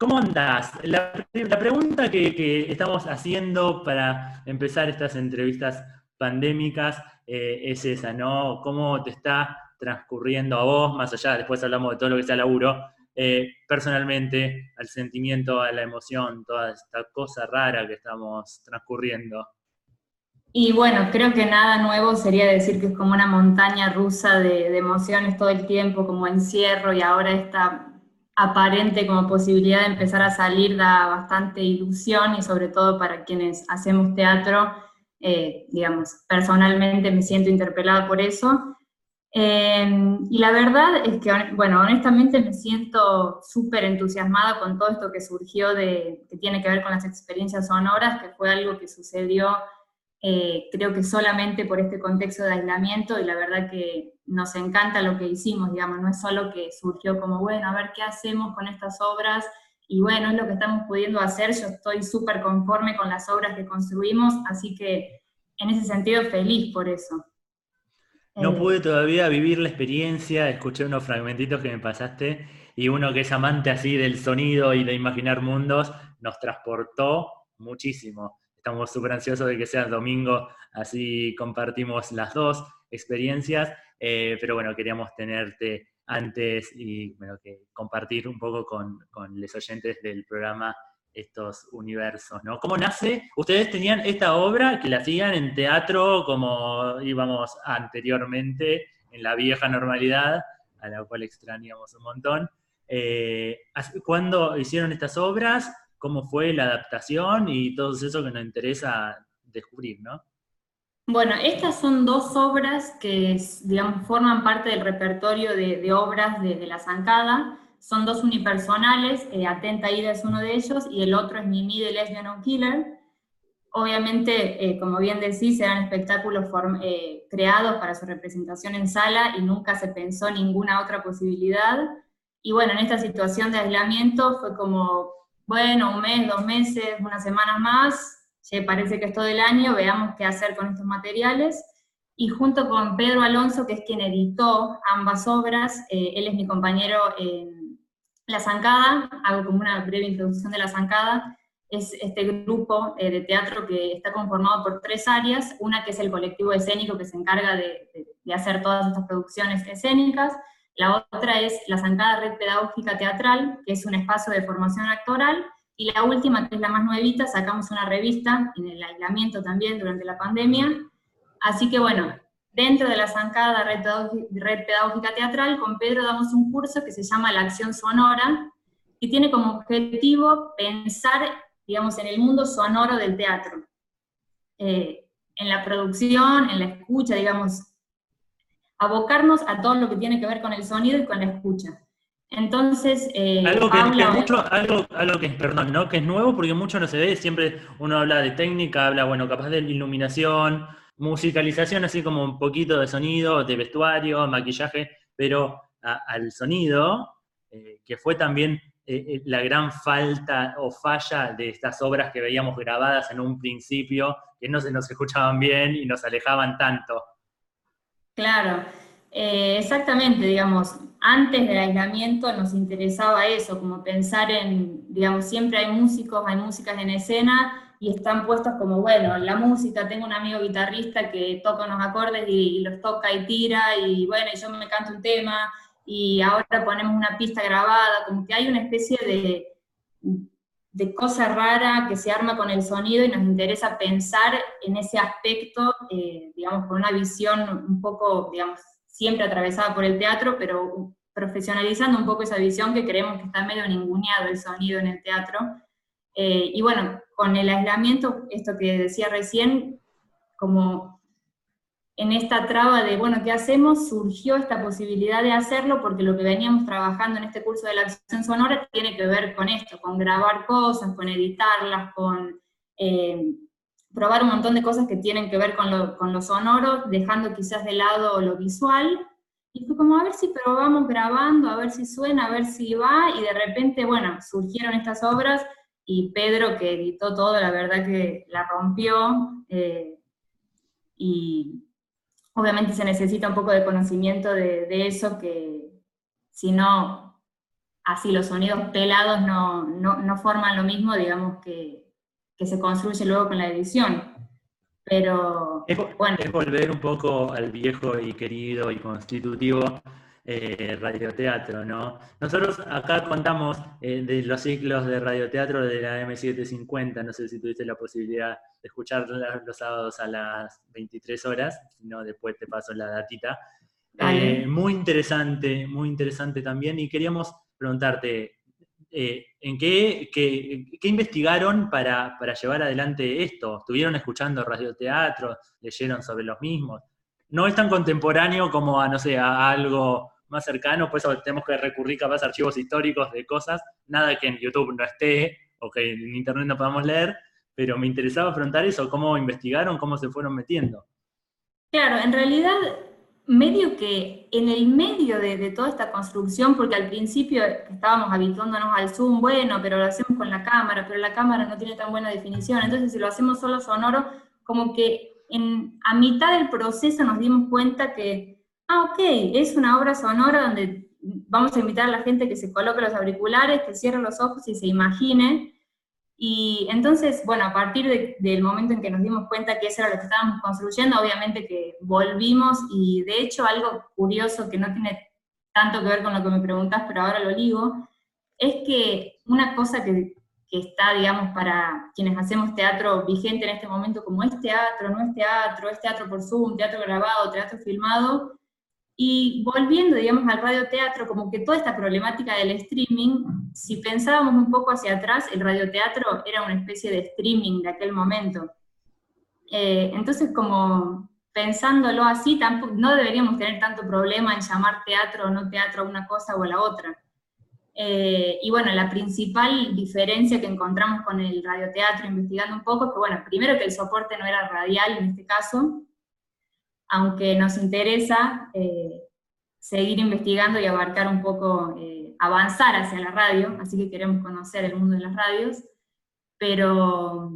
¿Cómo andás? La, pregunta que, estamos haciendo para empezar estas entrevistas pandémicas eh, es esa, ¿no? ¿Cómo te está transcurriendo a vos, más allá, después hablamos de todo lo que sea laburo, eh, personalmente, al sentimiento, a la emoción, toda esta cosa rara que estamos transcurriendo? Y bueno, creo que nada nuevo sería decir que es como una montaña rusa de, de emociones todo el tiempo, como encierro y ahora esta aparente como posibilidad de empezar a salir da bastante ilusión y sobre todo para quienes hacemos teatro, eh, digamos, personalmente me siento interpelada por eso. Em, y la verdad es que, bueno, honestamente me siento súper entusiasmada con todo esto que surgió de, que tiene que ver con las experiencias sonoras, que fue algo que sucedió eh, creo que solamente por este contexto de aislamiento y la verdad que nos encanta lo que hicimos, digamos, no es solo que surgió como, bueno, a ver qué hacemos con estas obras y bueno, es lo que estamos pudiendo hacer, yo estoy súper conforme con las obras que construimos, así que en ese sentido feliz por eso. No eh, pude todavía vivir la experiencia, escuché unos fragmentitos que me pasaste y uno que es amante así del sonido y de imaginar mundos, nos transportó muchísimo estamos súper ansiosos de que sea domingo, así compartimos las dos experiencias, eh, pero bueno, queríamos tenerte antes y bueno, que compartir un poco con, con los oyentes del programa estos universos, ¿no? ¿Cómo nace? Ustedes tenían esta obra que la hacían en teatro como íbamos anteriormente, en la vieja normalidad, a la cual extrañamos un montón. Eh, ¿Cuándo hicieron estas obras? Cómo fue la adaptación y todo eso que nos interesa descubrir, ¿no? Bueno, estas son dos obras que, digamos, forman parte del repertorio de, obras de, La Zancada. Son dos unipersonales, eh, Atenta Ida es uno de ellos y el otro es Mimi de Lesbian on Killer. Obviamente, eh, como bien decís, eran espectáculos eh, creados para su representación en sala y nunca se pensó ninguna otra posibilidad. Y bueno, en esta situación de aislamiento fue como bueno, un mes, dos meses, unas semanas más, se parece que es todo el año, veamos qué hacer con estos materiales. Y junto con Pedro Alonso, que es quien editó ambas obras, eh, él es mi compañero en La Zancada, hago como una breve introducción de La Zancada, es este grupo eh, de teatro que está conformado por tres áreas, una que es el colectivo escénico que se encarga de, de hacer todas estas producciones escénicas, la otra es la Zancada Red Pedagógica Teatral, que es un espacio de formación actoral. Y la última, que es la más nuevita, sacamos una revista en el aislamiento también durante la pandemia. Así que bueno, dentro de la Zancada Red Pedagógica Teatral, con Pedro damos un curso que se llama La Acción Sonora, y tiene como objetivo pensar, digamos, en el mundo sonoro del teatro. Eh, en la producción, en la escucha, digamos, abocarnos a todo lo que tiene que ver con el sonido y con la escucha. Entonces, eh, algo que, mucho, algo, algo, que, perdón, ¿no? que es nuevo porque mucho no se ve, siempre uno habla de técnica, habla, bueno, capaz de iluminación, musicalización, así como un poquito de sonido, de vestuario, maquillaje, pero al sonido, eh, que fue también eh, la gran falta o falla de estas obras que veíamos grabadas en un principio, que no se nos escuchaban bien y nos alejaban tanto. Claro, eh, exactamente, digamos, antes del aislamiento nos interesaba eso, como pensar en, digamos, siempre hay músicos, hay músicas en escena, y están puestos como, bueno, la música, tengo un amigo guitarrista que toca unos acordes y, los toca y tira, y bueno, y yo me canto un tema, y ahora ponemos una pista grabada, como que hay una especie de, de cosa rara que se arma con el sonido y nos interesa pensar en ese aspecto, eh, digamos, con una visión un poco, digamos, siempre atravesada por el teatro, pero profesionalizando un poco esa visión que creemos que está medio ninguneado el sonido en el teatro. Eh, y bueno, con el aislamiento, esto que decía recién, como en esta traba de, bueno, ¿qué hacemos? Surgió esta posibilidad de hacerlo porque lo que veníamos trabajando en este curso de la acción sonora tiene que ver con esto, con grabar cosas, con editarlas, con eh, probar un montón de cosas que tienen que ver con lo, con lo sonoro, dejando quizás de lado lo visual, y fue como, a ver si probamos grabando, a ver si suena, a ver si va, y de repente, bueno, surgieron estas obras, y Pedro, que editó todo, la verdad que la rompió, eh, y obviamente se necesita un poco de conocimiento de, eso, que si no, así los sonidos pelados no, no, forman lo mismo, digamos, que, que se construye luego con la edición. Pero es, bueno. es volver un poco al viejo y querido y constitutivo eh, radioteatro, ¿no? Nosotros acá contamos eh, de los ciclos de radioteatro de la M750, no sé si tuviste la posibilidad de escuchar los sábados a las 23 horas, si no después te paso la datita. Eh, muy interesante, muy interesante también, y queríamos preguntarte, eh, ¿en qué, investigaron para, llevar adelante esto? ¿Estuvieron escuchando radioteatro? ¿Leyeron sobre los mismos? No es tan contemporáneo como a, no sé, a algo más cercano, pues tenemos que recurrir capaz a archivos históricos de cosas, nada que en YouTube no esté o que en Internet no podamos leer, pero me interesaba afrontar eso, cómo investigaron, cómo se fueron metiendo. Claro, en realidad medio que en el medio de, toda esta construcción, porque al principio estábamos habituándonos al Zoom, bueno, pero lo hacemos con la cámara, pero la cámara no tiene tan buena definición, entonces si lo hacemos solo sonoro, como que en, a mitad del proceso nos dimos cuenta que, ah, ok, es una obra sonora donde vamos a invitar a la gente que se coloque los auriculares, que cierre los ojos y se imagine, y entonces, bueno, a partir del momento en que nos dimos cuenta que eso era lo que estábamos construyendo, obviamente que volvimos y de hecho algo curioso que no tiene tanto que ver con lo que me preguntas, pero ahora lo digo, es que una cosa que, que está, digamos, para quienes hacemos teatro vigente en este momento, como es teatro, no es teatro, es teatro por Zoom, teatro grabado, teatro filmado, y volviendo, digamos, al radioteatro, como que toda esta problemática del streaming, si pensábamos un poco hacia atrás, el radioteatro era una especie de streaming de aquel momento. Eh, entonces, como pensándolo así, tampoco, no deberíamos tener tanto problema en llamar teatro o no teatro a una cosa o a la otra. Eh, y bueno, la principal diferencia que encontramos con el radioteatro, investigando un poco, es que, bueno, primero que el soporte no era radial en este caso, aunque nos interesa eh, seguir investigando y abarcar un poco, eh, avanzar hacia la radio, así que queremos conocer el mundo de las radios, pero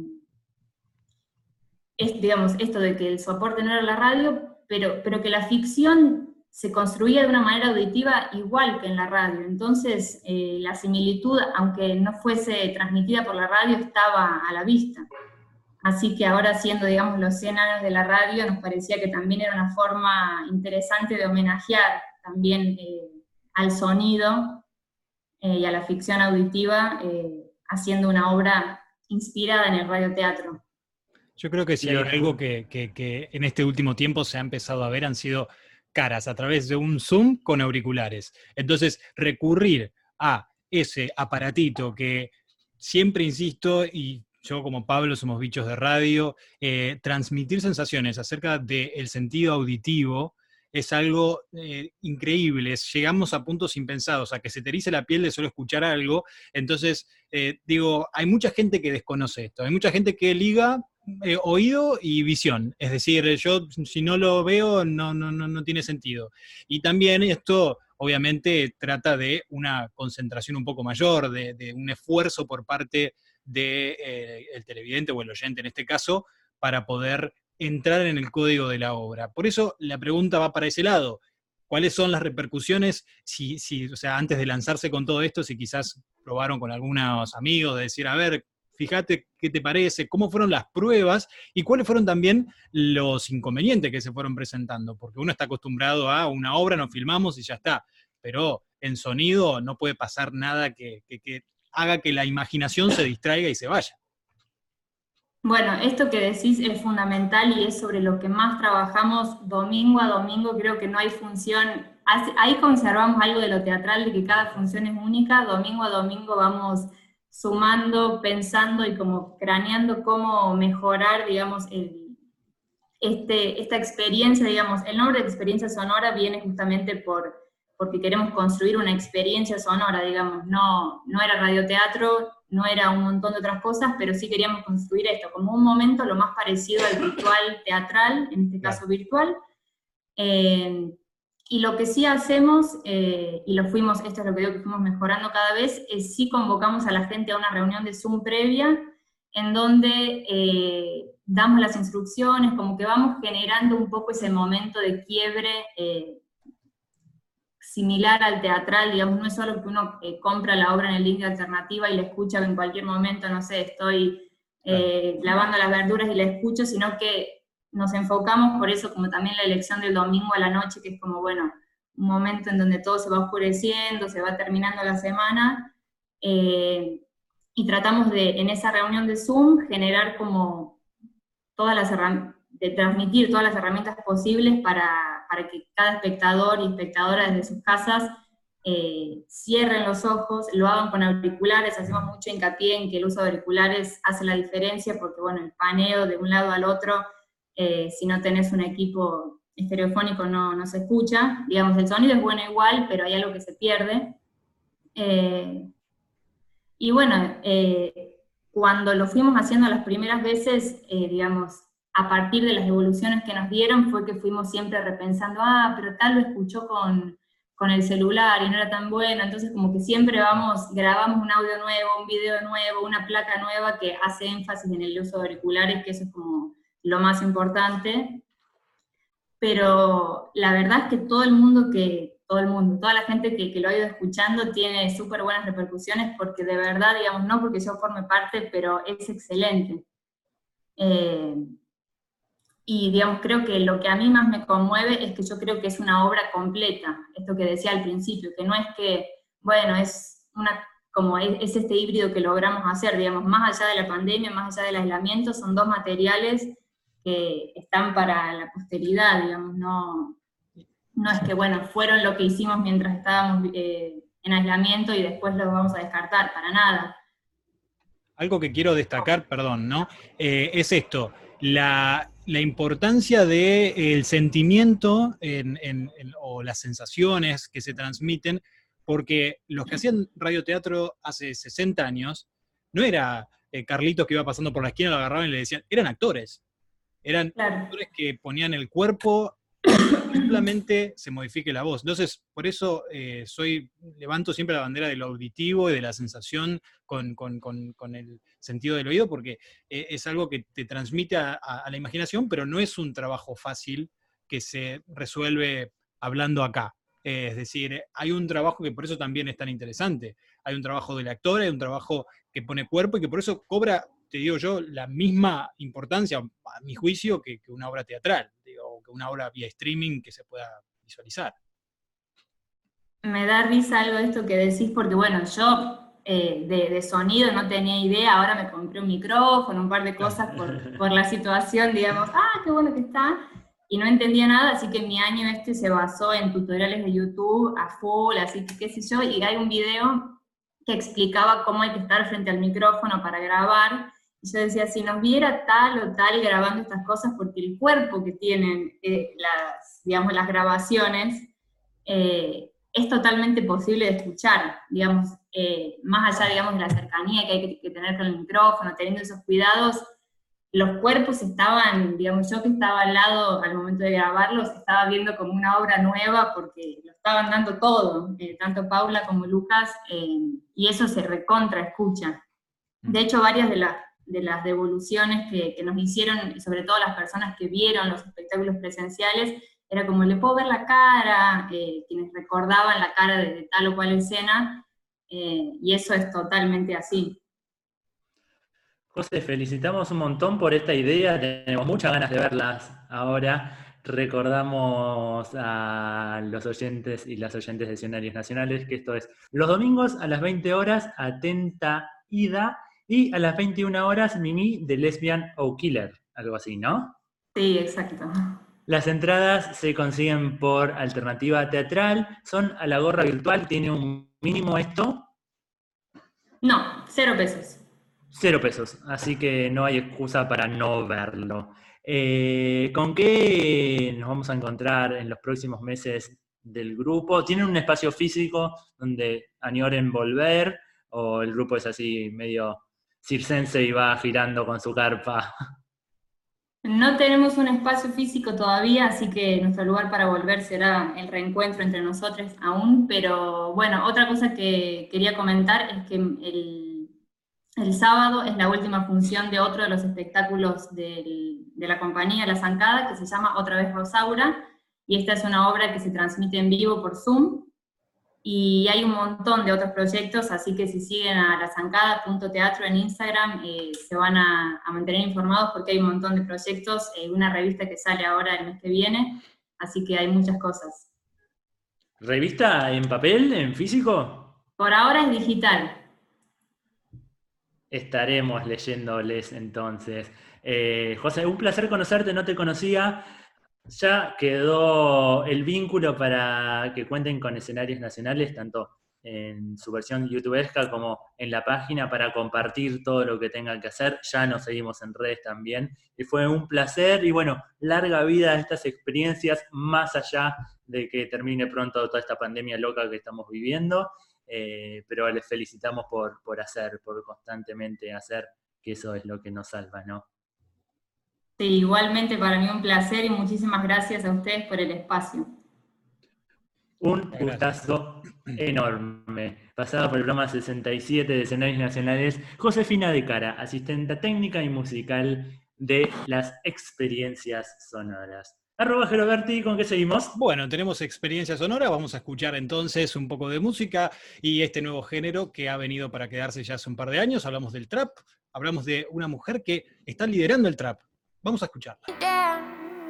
es, digamos, esto de que el soporte no era la radio, pero, pero que la ficción se construía de una manera auditiva igual que en la radio. Entonces, eh, la similitud, aunque no fuese transmitida por la radio, estaba a la vista. Así que ahora siendo, digamos, los 100 años de la radio, nos parecía que también era una forma interesante de homenajear también eh, al sonido eh, y a la ficción auditiva, eh, haciendo una obra inspirada en el radioteatro. Yo creo que si hay algo que, que, en este último tiempo se ha empezado a ver han sido caras a través de un Zoom con auriculares. Entonces, recurrir a ese aparatito que siempre insisto y yo como Pablo somos bichos de radio, eh, transmitir sensaciones acerca del sentido auditivo es algo eh, increíble. Llegamos a puntos impensados, a que se te erice la piel de solo escuchar algo. Entonces, eh, digo, hay mucha gente que desconoce esto. Hay mucha gente que liga oído y visión. Es decir, yo si no lo veo, no, no, no, no tiene sentido. Y también esto obviamente trata de una concentración un poco mayor, de, de un esfuerzo por parte del de, eh, televidente o el oyente en este caso, para poder entrar en el código de la obra. Por eso la pregunta va para ese lado. ¿Cuáles son las repercusiones? Si, si, o sea, antes de lanzarse con todo esto, si quizás probaron con algunos amigos de decir, a ver, fíjate qué te parece, cómo fueron las pruebas y cuáles fueron también los inconvenientes que se fueron presentando, porque uno está acostumbrado a una obra, nos filmamos y ya está, pero en sonido no puede pasar nada que, haga que la imaginación se distraiga y se vaya. Bueno, esto que decís es fundamental y es sobre lo que más trabajamos domingo a domingo. Creo que no hay función, ahí conservamos algo de lo teatral, de que cada función es única. Domingo a domingo vamos sumando, pensando y como craneando cómo mejorar, digamos, este, esta experiencia, digamos, el nombre de experiencia sonora viene justamente por, porque queremos construir una experiencia sonora, digamos, no, no era radioteatro, no era un montón de otras cosas, pero sí queríamos construir esto como un momento lo más parecido al ritual teatral, en este caso virtual, eh, y lo que sí hacemos, eh, y lo fuimos, esto es lo que digo que fuimos mejorando cada vez, es sí convocamos a la gente a una reunión de Zoom previa, en donde eh, damos las instrucciones, como que vamos generando un poco ese momento de quiebre eh, similar al teatral, digamos, no es solo que uno compra la obra en el link de alternativa y la escucha en cualquier momento, no sé, estoy lavando las verduras y la escucho, sino que nos enfocamos por eso, como también la elección del domingo a la noche, que es como, bueno, un momento en donde todo se va oscureciendo, se va terminando la semana, eh, y tratamos de, en esa reunión de Zoom, generar como todas las de transmitir todas las herramientas posibles para, para que cada espectador y espectadora desde sus casas eh, cierren los ojos, lo hagan con auriculares, hacemos mucho hincapié en que el uso de auriculares hace la diferencia, porque bueno, el paneo de un lado al otro eh, si no tenés un equipo estereofónico no, no, se escucha. Digamos, el sonido es bueno igual, pero hay algo que se pierde. Eh, y bueno, eh, cuando lo fuimos haciendo las primeras veces, digamos, a partir de las evoluciones que nos dieron, fue que fuimos siempre repensando, ah, pero tal lo escuchó con, con el celular y no era tan bueno, entonces como que siempre vamos, grabamos un audio nuevo, un video nuevo, una placa nueva que hace énfasis en el uso de auriculares, que eso es como lo más importante, pero la verdad es que todo el mundo que, todo el mundo, toda la gente que, lo ha ido escuchando tiene súper buenas repercusiones porque de verdad, digamos, no porque yo forme parte, pero es excelente. Eh, y digamos, creo que lo que a mí más me conmueve es que yo creo que es una obra completa, esto que decía al principio, que no es que, bueno, es una como es, es, este híbrido que logramos hacer, digamos, más allá de la pandemia, más allá del aislamiento, son dos materiales que están para la posteridad, digamos, no, no es que, bueno, fueron lo que hicimos mientras estábamos eh, en aislamiento y después lo vamos a descartar, para nada. Algo que quiero destacar, perdón, ¿no? Eh, es esto, la, importancia del sentimiento o las sensaciones que se transmiten, porque los que hacían radioteatro hace 60 años, no era eh, Carlitos que iba pasando por la esquina, lo agarraban y le decían, eran actores. Eran actores que ponían el cuerpo simplemente se modifique la voz. Entonces, por eso eh, soy, levanto siempre la bandera del auditivo y de la sensación con, el sentido del oído, porque eh, es algo que te transmite a, la imaginación, pero no es un trabajo fácil que se resuelve hablando acá. es decir, hay un trabajo que por eso también es tan interesante. Hay un trabajo del actor, hay un trabajo que pone cuerpo y que por eso cobra te digo yo, la misma importancia, a mi juicio, que, una obra teatral, o que una obra vía streaming que se pueda visualizar. Me da risa algo esto que decís, porque bueno, yo eh, de, sonido no tenía idea, ahora me compré un micrófono, un par de cosas por, por la situación, digamos, ah, qué bueno que está, y no entendía nada, así que mi año este se basó en tutoriales de YouTube a full, así que qué sé yo, y hay un video que explicaba cómo hay que estar frente al micrófono para grabar, yo decía, si nos viera tal o tal grabando estas cosas, porque el cuerpo que tienen eh, las, digamos, las grabaciones eh, es totalmente posible de escuchar, digamos, eh, más allá, digamos, de la cercanía que hay que, tener con el micrófono, teniendo esos cuidados, los cuerpos estaban, digamos, yo que estaba al lado al momento de grabarlos, estaba viendo como una obra nueva porque lo estaban dando todo, tanto Paula como Lucas, y eso se recontra escucha. De hecho, varias de las de las devoluciones que, nos hicieron, y sobre todo las personas que vieron los espectáculos presenciales, era como, le puedo ver la cara, eh, quienes recordaban la cara de, tal o cual escena, eh, y eso es totalmente así. José, felicitamos un montón por esta idea, tenemos muchas ganas de verlas ahora. Recordamos a los oyentes y las oyentes de escenarios nacionales que esto es los domingos a las 20 horas, atenta Ida, y a las 21 horas, Mimi de Lesbian o Killer, algo así, ¿no? Sí, exacto. Las entradas se consiguen por alternativa teatral, son a la gorra virtual, tiene un mínimo esto. No, cero pesos. Cero pesos, así que no hay excusa para no verlo. Eh, ¿Con qué nos vamos a encontrar en los próximos meses del grupo? ¿Tienen un espacio físico donde añoren volver? ¿O el grupo es así medio circense va girando con su carpa? No tenemos un espacio físico todavía, así que nuestro lugar para volver será el reencuentro entre nosotros aún, pero bueno, otra cosa que quería comentar es que el el sábado es la última función de otro de los espectáculos de la compañía La Zancada, que se llama Otra vez Rosaura, y esta es una obra que se transmite en vivo por Zoom, y hay un montón de otros proyectos, así que si siguen a la zancada.teatro en Instagram, eh, se van a, mantener informados porque hay un montón de proyectos, eh, una revista que sale ahora el mes que viene, así que hay muchas cosas. ¿Revista en papel, en físico? Por ahora es digital, Estaremos leyéndoles entonces. Eh, José, un placer conocerte, no te conocía. Ya quedó el vínculo para que cuenten con escenarios nacionales, tanto en su versión youtubesca como en la página para compartir todo lo que tengan que hacer. Ya nos seguimos en redes también. Y fue un placer y bueno, larga vida a estas experiencias, más allá de que termine pronto toda esta pandemia loca que estamos viviendo. Eh, pero les felicitamos por, por hacer, por constantemente hacer, que eso es lo que nos salva, ¿no? Sí, igualmente para mí un placer y muchísimas gracias a ustedes por el espacio. Un gustazo enorme. Pasada por el programa 67 de escenarios nacionales, Josefina de Cara, asistente técnica y musical de las experiencias sonoras. Arroba Geroberti, ¿con qué seguimos? Bueno, tenemos experiencia sonora, vamos a escuchar entonces un poco de música y este nuevo género que ha venido para quedarse ya hace un par de años. Hablamos del trap, hablamos de una mujer que está liderando el trap. Vamos a escucharla.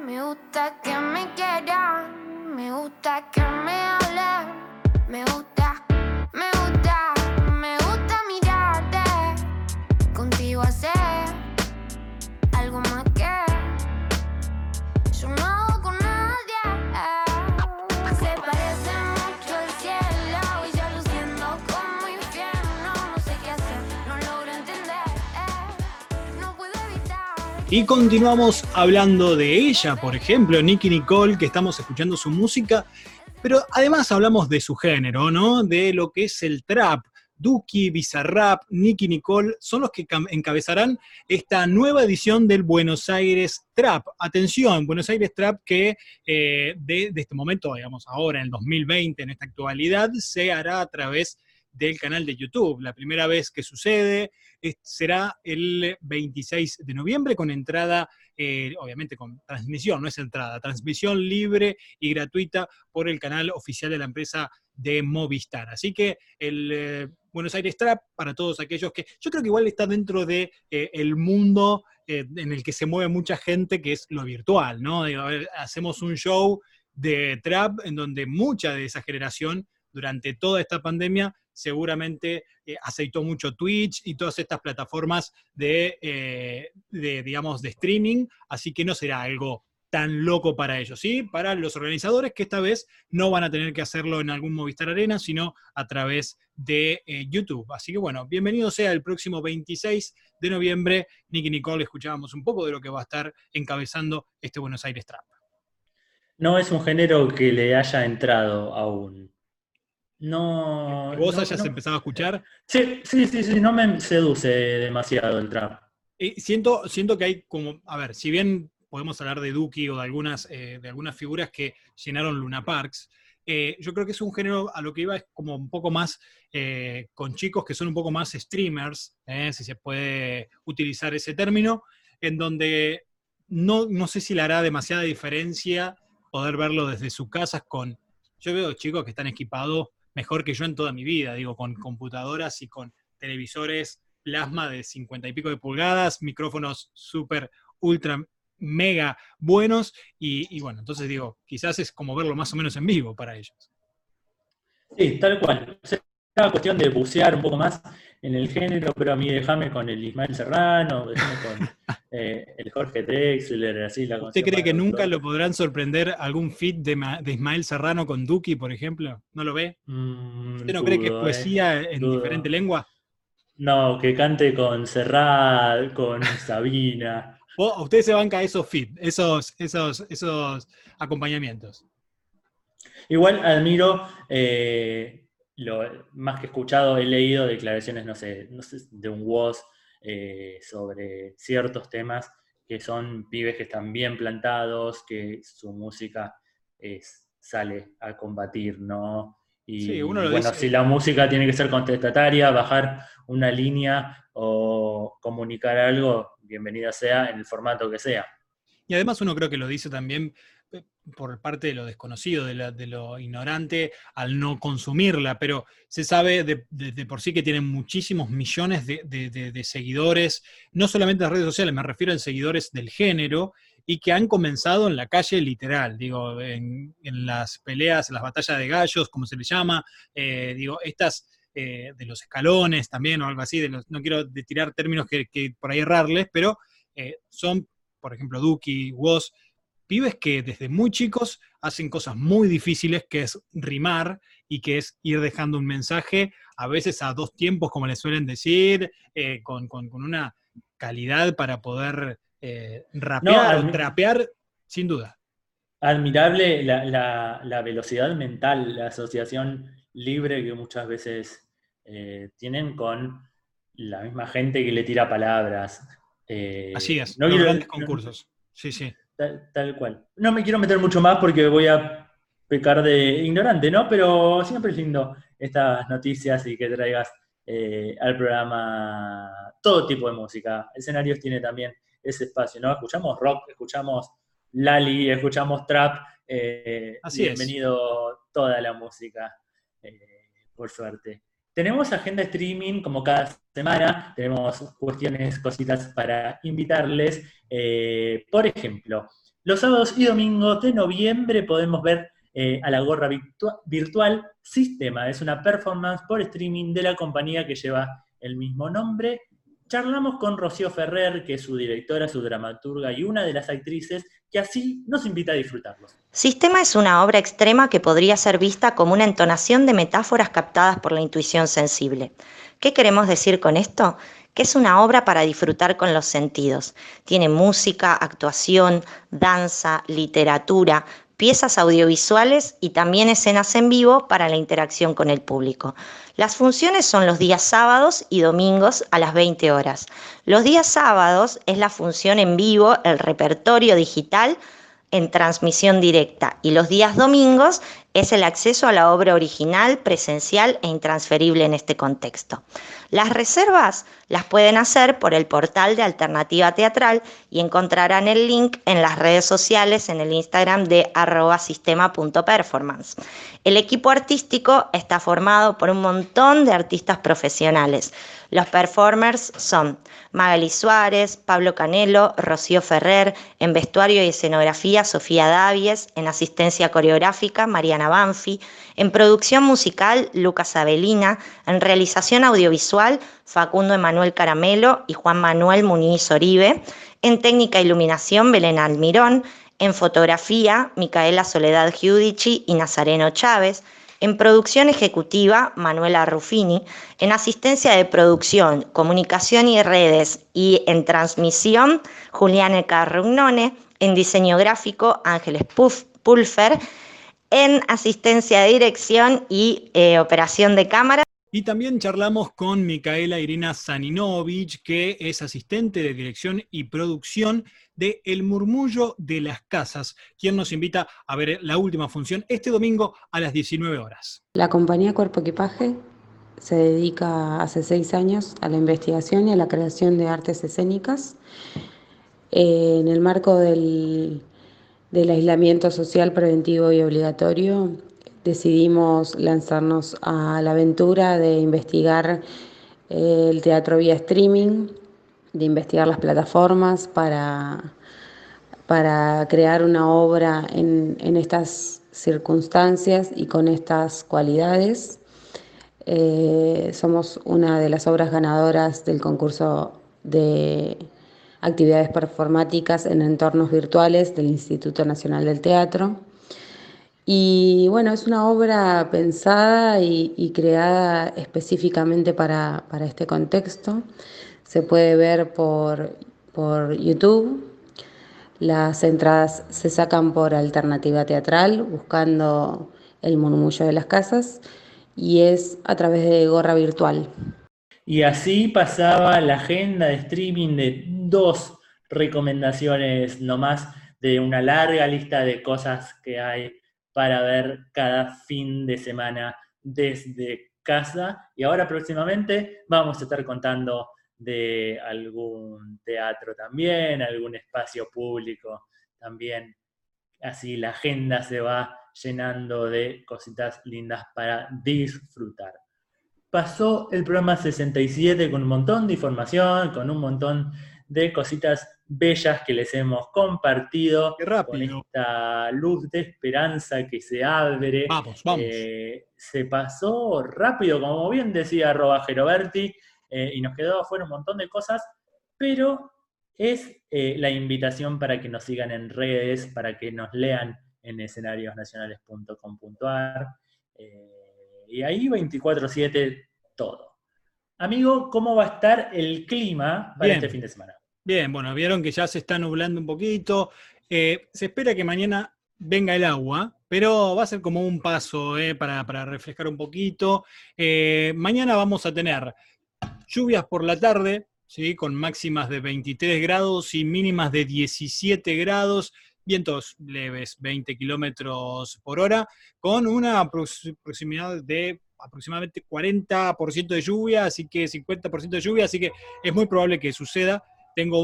Me gusta que me quieran, me gusta que me hablen, me gusta, Y continuamos hablando de ella, por ejemplo, Nicky Nicole, que estamos escuchando su música, pero además hablamos de su género, ¿no? De lo que es el trap. Duki, Bizarrap, Nicky Nicole son los que encabezarán esta nueva edición del Buenos Aires Trap. Atención, Buenos Aires Trap que eh, de, de, este momento, digamos ahora en el 2020, en esta actualidad, se hará a través del canal de YouTube. La primera vez que sucede será el 26 de noviembre con entrada, eh, obviamente con transmisión, no es entrada, transmisión libre y gratuita por el canal oficial de la empresa de Movistar. Así que el eh, Buenos Aires Trap, para todos aquellos que yo creo que igual está dentro de eh, el mundo en el que se mueve mucha gente, que es lo virtual, ¿no? hacemos un show de trap en donde mucha de esa generación durante toda esta pandemia seguramente eh, aceitó mucho Twitch y todas estas plataformas eh, de, digamos, de streaming, así que no será algo tan loco para ellos, ¿sí? Para los organizadores que esta vez no van a tener que hacerlo en algún Movistar Arena, sino a través de eh, YouTube. Así que bueno, bienvenido sea el próximo 26 de noviembre. Nicky Nicole, escuchábamos un poco de lo que va a estar encabezando este Buenos Aires Trap. No es un género que le haya entrado aún. No. ¿Vos hayas empezado a escuchar? Sí, sí, sí, sí, no me seduce demasiado el trap. siento, siento que hay como, a ver, si bien podemos hablar de Duki o de algunas, eh, de algunas figuras que llenaron Luna Parks, eh, yo creo que es un género a lo que iba es como un poco más eh, con chicos que son un poco más streamers, si se puede utilizar ese término, en donde no, no sé si le hará demasiada diferencia poder verlo desde sus casas con... Yo veo chicos que están equipados mejor que yo en toda mi vida, digo, con computadoras y con televisores plasma de 50 y pico de pulgadas, micrófonos súper, ultra, mega buenos, y, bueno, entonces digo, quizás es como verlo más o menos en vivo para ellos. Sí, tal cual. Es cuestión de bucear un poco más en el género, pero a mí déjame con el Ismael Serrano, déjame con eh, el Jorge Drexler, así la ¿Usted cree que nunca lo podrán sorprender algún fit de, Ismael Serrano con Duki, por ejemplo? ¿No lo ve? Mm, ¿Usted no cree que es poesía en diferente lengua? No, que cante con Serrat, con Sabina. usted se banca esos fit, esos, esos, esos acompañamientos. Igual admiro eh, lo más que escuchado, he leído declaraciones, no sé, no sé de un WOS eh, sobre ciertos temas que son pibes que están bien plantados, que su música sale a combatir, ¿no? Y bueno, si la música tiene que ser contestataria, bajar una línea o comunicar algo, bienvenida sea en el formato que sea. Y además uno creo que lo dice también por parte de lo desconocido, de, lo ignorante, al no consumirla, pero se sabe de, por sí que tienen muchísimos millones de, seguidores, no solamente en las redes sociales, me refiero a seguidores del género, y que han comenzado en la calle literal, digo, en, las peleas, en las batallas de gallos, como se le llama, eh, digo, estas eh, de los escalones también o algo así, de no quiero tirar términos que, por ahí errarles, pero eh, son, por ejemplo, Duki, Woz, pibes que desde muy chicos hacen cosas muy difíciles, que es rimar y que es ir dejando un mensaje, a veces a dos tiempos, como le suelen decir, eh, con, una calidad para poder eh, rapear o trapear, sin duda. Admirable la, velocidad mental, la asociación libre que muchas veces eh, tienen con la misma gente que le tira palabras. Así es, no grandes concursos. Sí, sí. Tal, cual. No me quiero meter mucho más porque voy a pecar de ignorante, ¿no? Pero siempre es lindo estas noticias y que traigas eh, al programa todo tipo de música. Escenarios tiene también ese espacio, ¿no? Escuchamos rock, escuchamos Lali, escuchamos trap. Eh, Así bienvenido toda la música, eh, por suerte. Tenemos agenda streaming como cada semana, tenemos cuestiones, cositas para invitarles. Eh, por ejemplo, los sábados y domingos de noviembre podemos ver eh, a la gorra virtual Sistema. Es una performance por streaming de la compañía que lleva el mismo nombre charlamos con Rocío Ferrer, que es su directora, su dramaturga y una de las actrices, que así nos invita a disfrutarlos. Sistema es una obra extrema que podría ser vista como una entonación de metáforas captadas por la intuición sensible. ¿Qué queremos decir con esto? Que es una obra para disfrutar con los sentidos. Tiene música, actuación, danza, literatura, piezas audiovisuales y también escenas en vivo para la interacción con el público. Las funciones son los días sábados y domingos a las 20 horas. Los días sábados es la función en vivo, el repertorio digital en transmisión directa y los días domingos es el acceso a la obra original, presencial e intransferible en este contexto. Las reservas las pueden hacer por el portal de Alternativa Teatral y encontrarán el link en las redes sociales en el Instagram de arroba sistema.performance. El equipo artístico está formado por un montón de artistas profesionales. Los performers son Magali Suárez, Pablo Canelo, Rocío Ferrer, en vestuario y escenografía Sofía Davies, en asistencia coreográfica Mariana Banfi, en producción musical Lucas Avelina, en realización audiovisual Facundo Emanuel Caramelo y Juan Manuel Muniz Oribe, en técnica e iluminación Belén Almirón, en fotografía Micaela Soledad Giudici y Nazareno Chávez, en producción ejecutiva, Manuela Ruffini. En asistencia de producción, comunicación y redes y en transmisión, Juliane Carrugnone. En diseño gráfico, Ángeles Pulfer. En asistencia de dirección y eh, operación de cámara. Y también charlamos con Micaela Irina Saninovich, que es asistente de dirección y producción de El Murmullo de las Casas, quien nos invita a ver la última función este domingo a las 19 horas. La compañía Cuerpo Equipaje se dedica hace seis años a la investigación y a la creación de artes escénicas. Eh, en el marco del, del aislamiento social preventivo y obligatorio, decidimos lanzarnos a la aventura de investigar el teatro vía streaming, de investigar las plataformas para, para crear una obra en, estas circunstancias y con estas cualidades. Eh, somos una de las obras ganadoras del concurso de actividades performáticas en entornos virtuales del Instituto Nacional del Teatro. Y bueno, es una obra pensada y, creada específicamente para, este contexto. Se puede ver por, por YouTube. Las entradas se sacan por alternativa teatral, buscando el murmullo de las casas, y es a través de gorra virtual. Y así pasaba la agenda de streaming de dos recomendaciones nomás de una larga lista de cosas que hay para ver cada fin de semana desde casa. Y ahora próximamente vamos a estar contando de algún teatro también, algún espacio público también. Así la agenda se va llenando de cositas lindas para disfrutar. Pasó el programa 67 con un montón de información, con un montón de cositas bellas que les hemos compartido. Con esta luz de esperanza que se abre. Vamos, vamos. Eh, se pasó rápido, como bien decía Roba Geroberti, eh, y nos quedó afuera un montón de cosas, pero es eh, la invitación para que nos sigan en redes, para que nos lean en escenariosnacionales.com.ar. y ahí 24-7 todo. Amigo, ¿cómo va a estar el clima para este fin de semana? Bien, bueno, vieron que ya se está nublando un poquito. Eh, se espera que mañana venga el agua, pero va a ser como un paso eh, para, refrescar un poquito. Eh, mañana vamos a tener lluvias por la tarde, ¿sí? con máximas de 23 grados y mínimas de 17 grados, vientos leves, 20 kilómetros por hora, con una proximidad de aproximadamente 40% de lluvia, así que 50% de lluvia, así que es muy probable que suceda tengo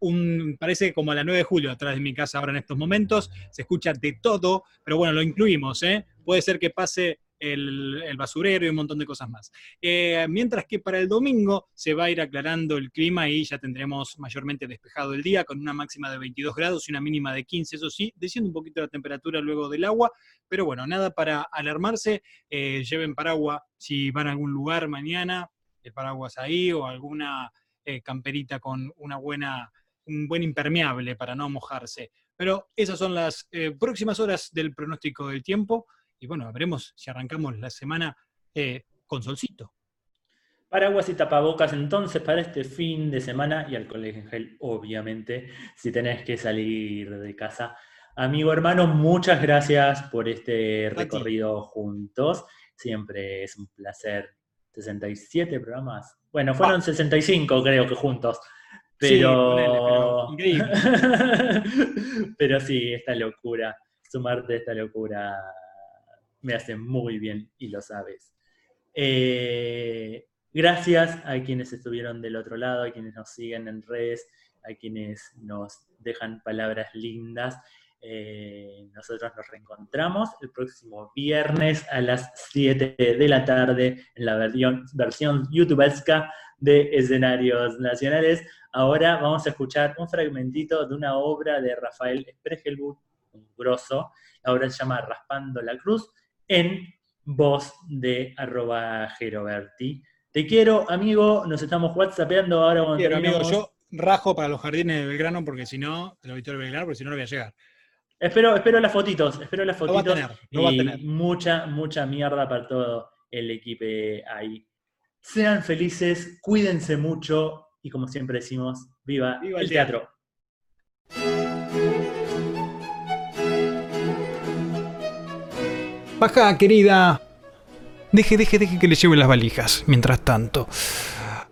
un, parece como a la 9 de julio atrás de mi casa ahora en estos momentos, se escucha de todo, pero bueno, lo incluimos, ¿eh? Puede ser que pase el, basurero y un montón de cosas más. Eh, mientras que para el domingo se va a ir aclarando el clima y ya tendremos mayormente despejado el día con una máxima de 22 grados y una mínima de 15, eso sí, desciende un poquito la temperatura luego del agua, pero bueno, nada para alarmarse, eh, lleven paraguas si van a algún lugar mañana, el paraguas ahí o alguna eh, camperita con una buena, un buen impermeable para no mojarse. Pero esas son las eh, próximas horas del pronóstico del tiempo y bueno, veremos si arrancamos la semana eh, con solcito. Paraguas y tapabocas entonces para este fin de semana y alcohol en gel, obviamente, si tenés que salir de casa. Amigo hermano, muchas gracias por este recorrido juntos. Siempre es un placer 67 programas. Bueno, fueron 65 creo que juntos. Pero... Sí, pero sí, esta locura, sumarte a esta locura me hace muy bien y lo sabes. Eh, gracias a quienes estuvieron del otro lado, a quienes nos siguen en redes, a quienes nos dejan palabras lindas. Eh, nosotros nos reencontramos el próximo viernes a las 7 de la tarde en la versión, versión youtubesca de escenarios nacionales. Ahora vamos a escuchar un fragmentito de una obra de Rafael Spregelburg, un grosso. La obra se llama Raspando la Cruz, en voz de arroba Geroberti. Te quiero, amigo, nos estamos whatsappeando ahora. Quiero, amigo, yo rajo para los jardines de Belgrano porque si no, el auditorio de Belgrano, porque si no, no voy a llegar. Espero, espero las fotitos, espero las fotitos. va a tener, Mucha, mucha mierda para todo el equipo ahí. Sean felices, cuídense mucho y como siempre decimos, viva, el, teatro. Baja, querida. Deje, deje, deje que le lleve las valijas. Mientras tanto.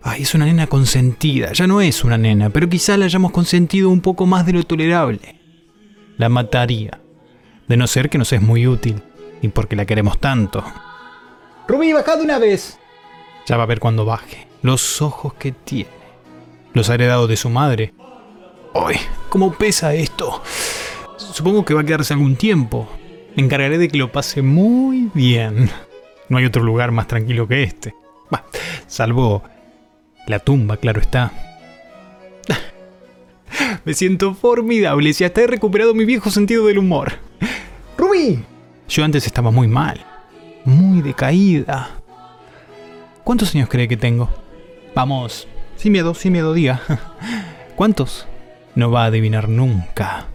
Ay, es una nena consentida. Ya no es una nena, pero quizá la hayamos consentido un poco más de lo tolerable la mataría. De no ser que nos es muy útil, y porque la queremos tanto. Rubí, baja de una vez. Ya va a ver cuando baje. Los ojos que tiene. Los ha heredado de su madre. ¡Ay! ¿Cómo pesa esto? Supongo que va a quedarse algún tiempo. Me encargaré de que lo pase muy bien. No hay otro lugar más tranquilo que este. salvo La tumba, claro está. Me siento formidable si hasta he recuperado mi viejo sentido del humor. ¡Rubí! Yo antes estaba muy mal, muy decaída. ¿Cuántos años cree que tengo? Vamos, sin miedo, sin miedo, diga. ¿Cuántos? No va a adivinar nunca.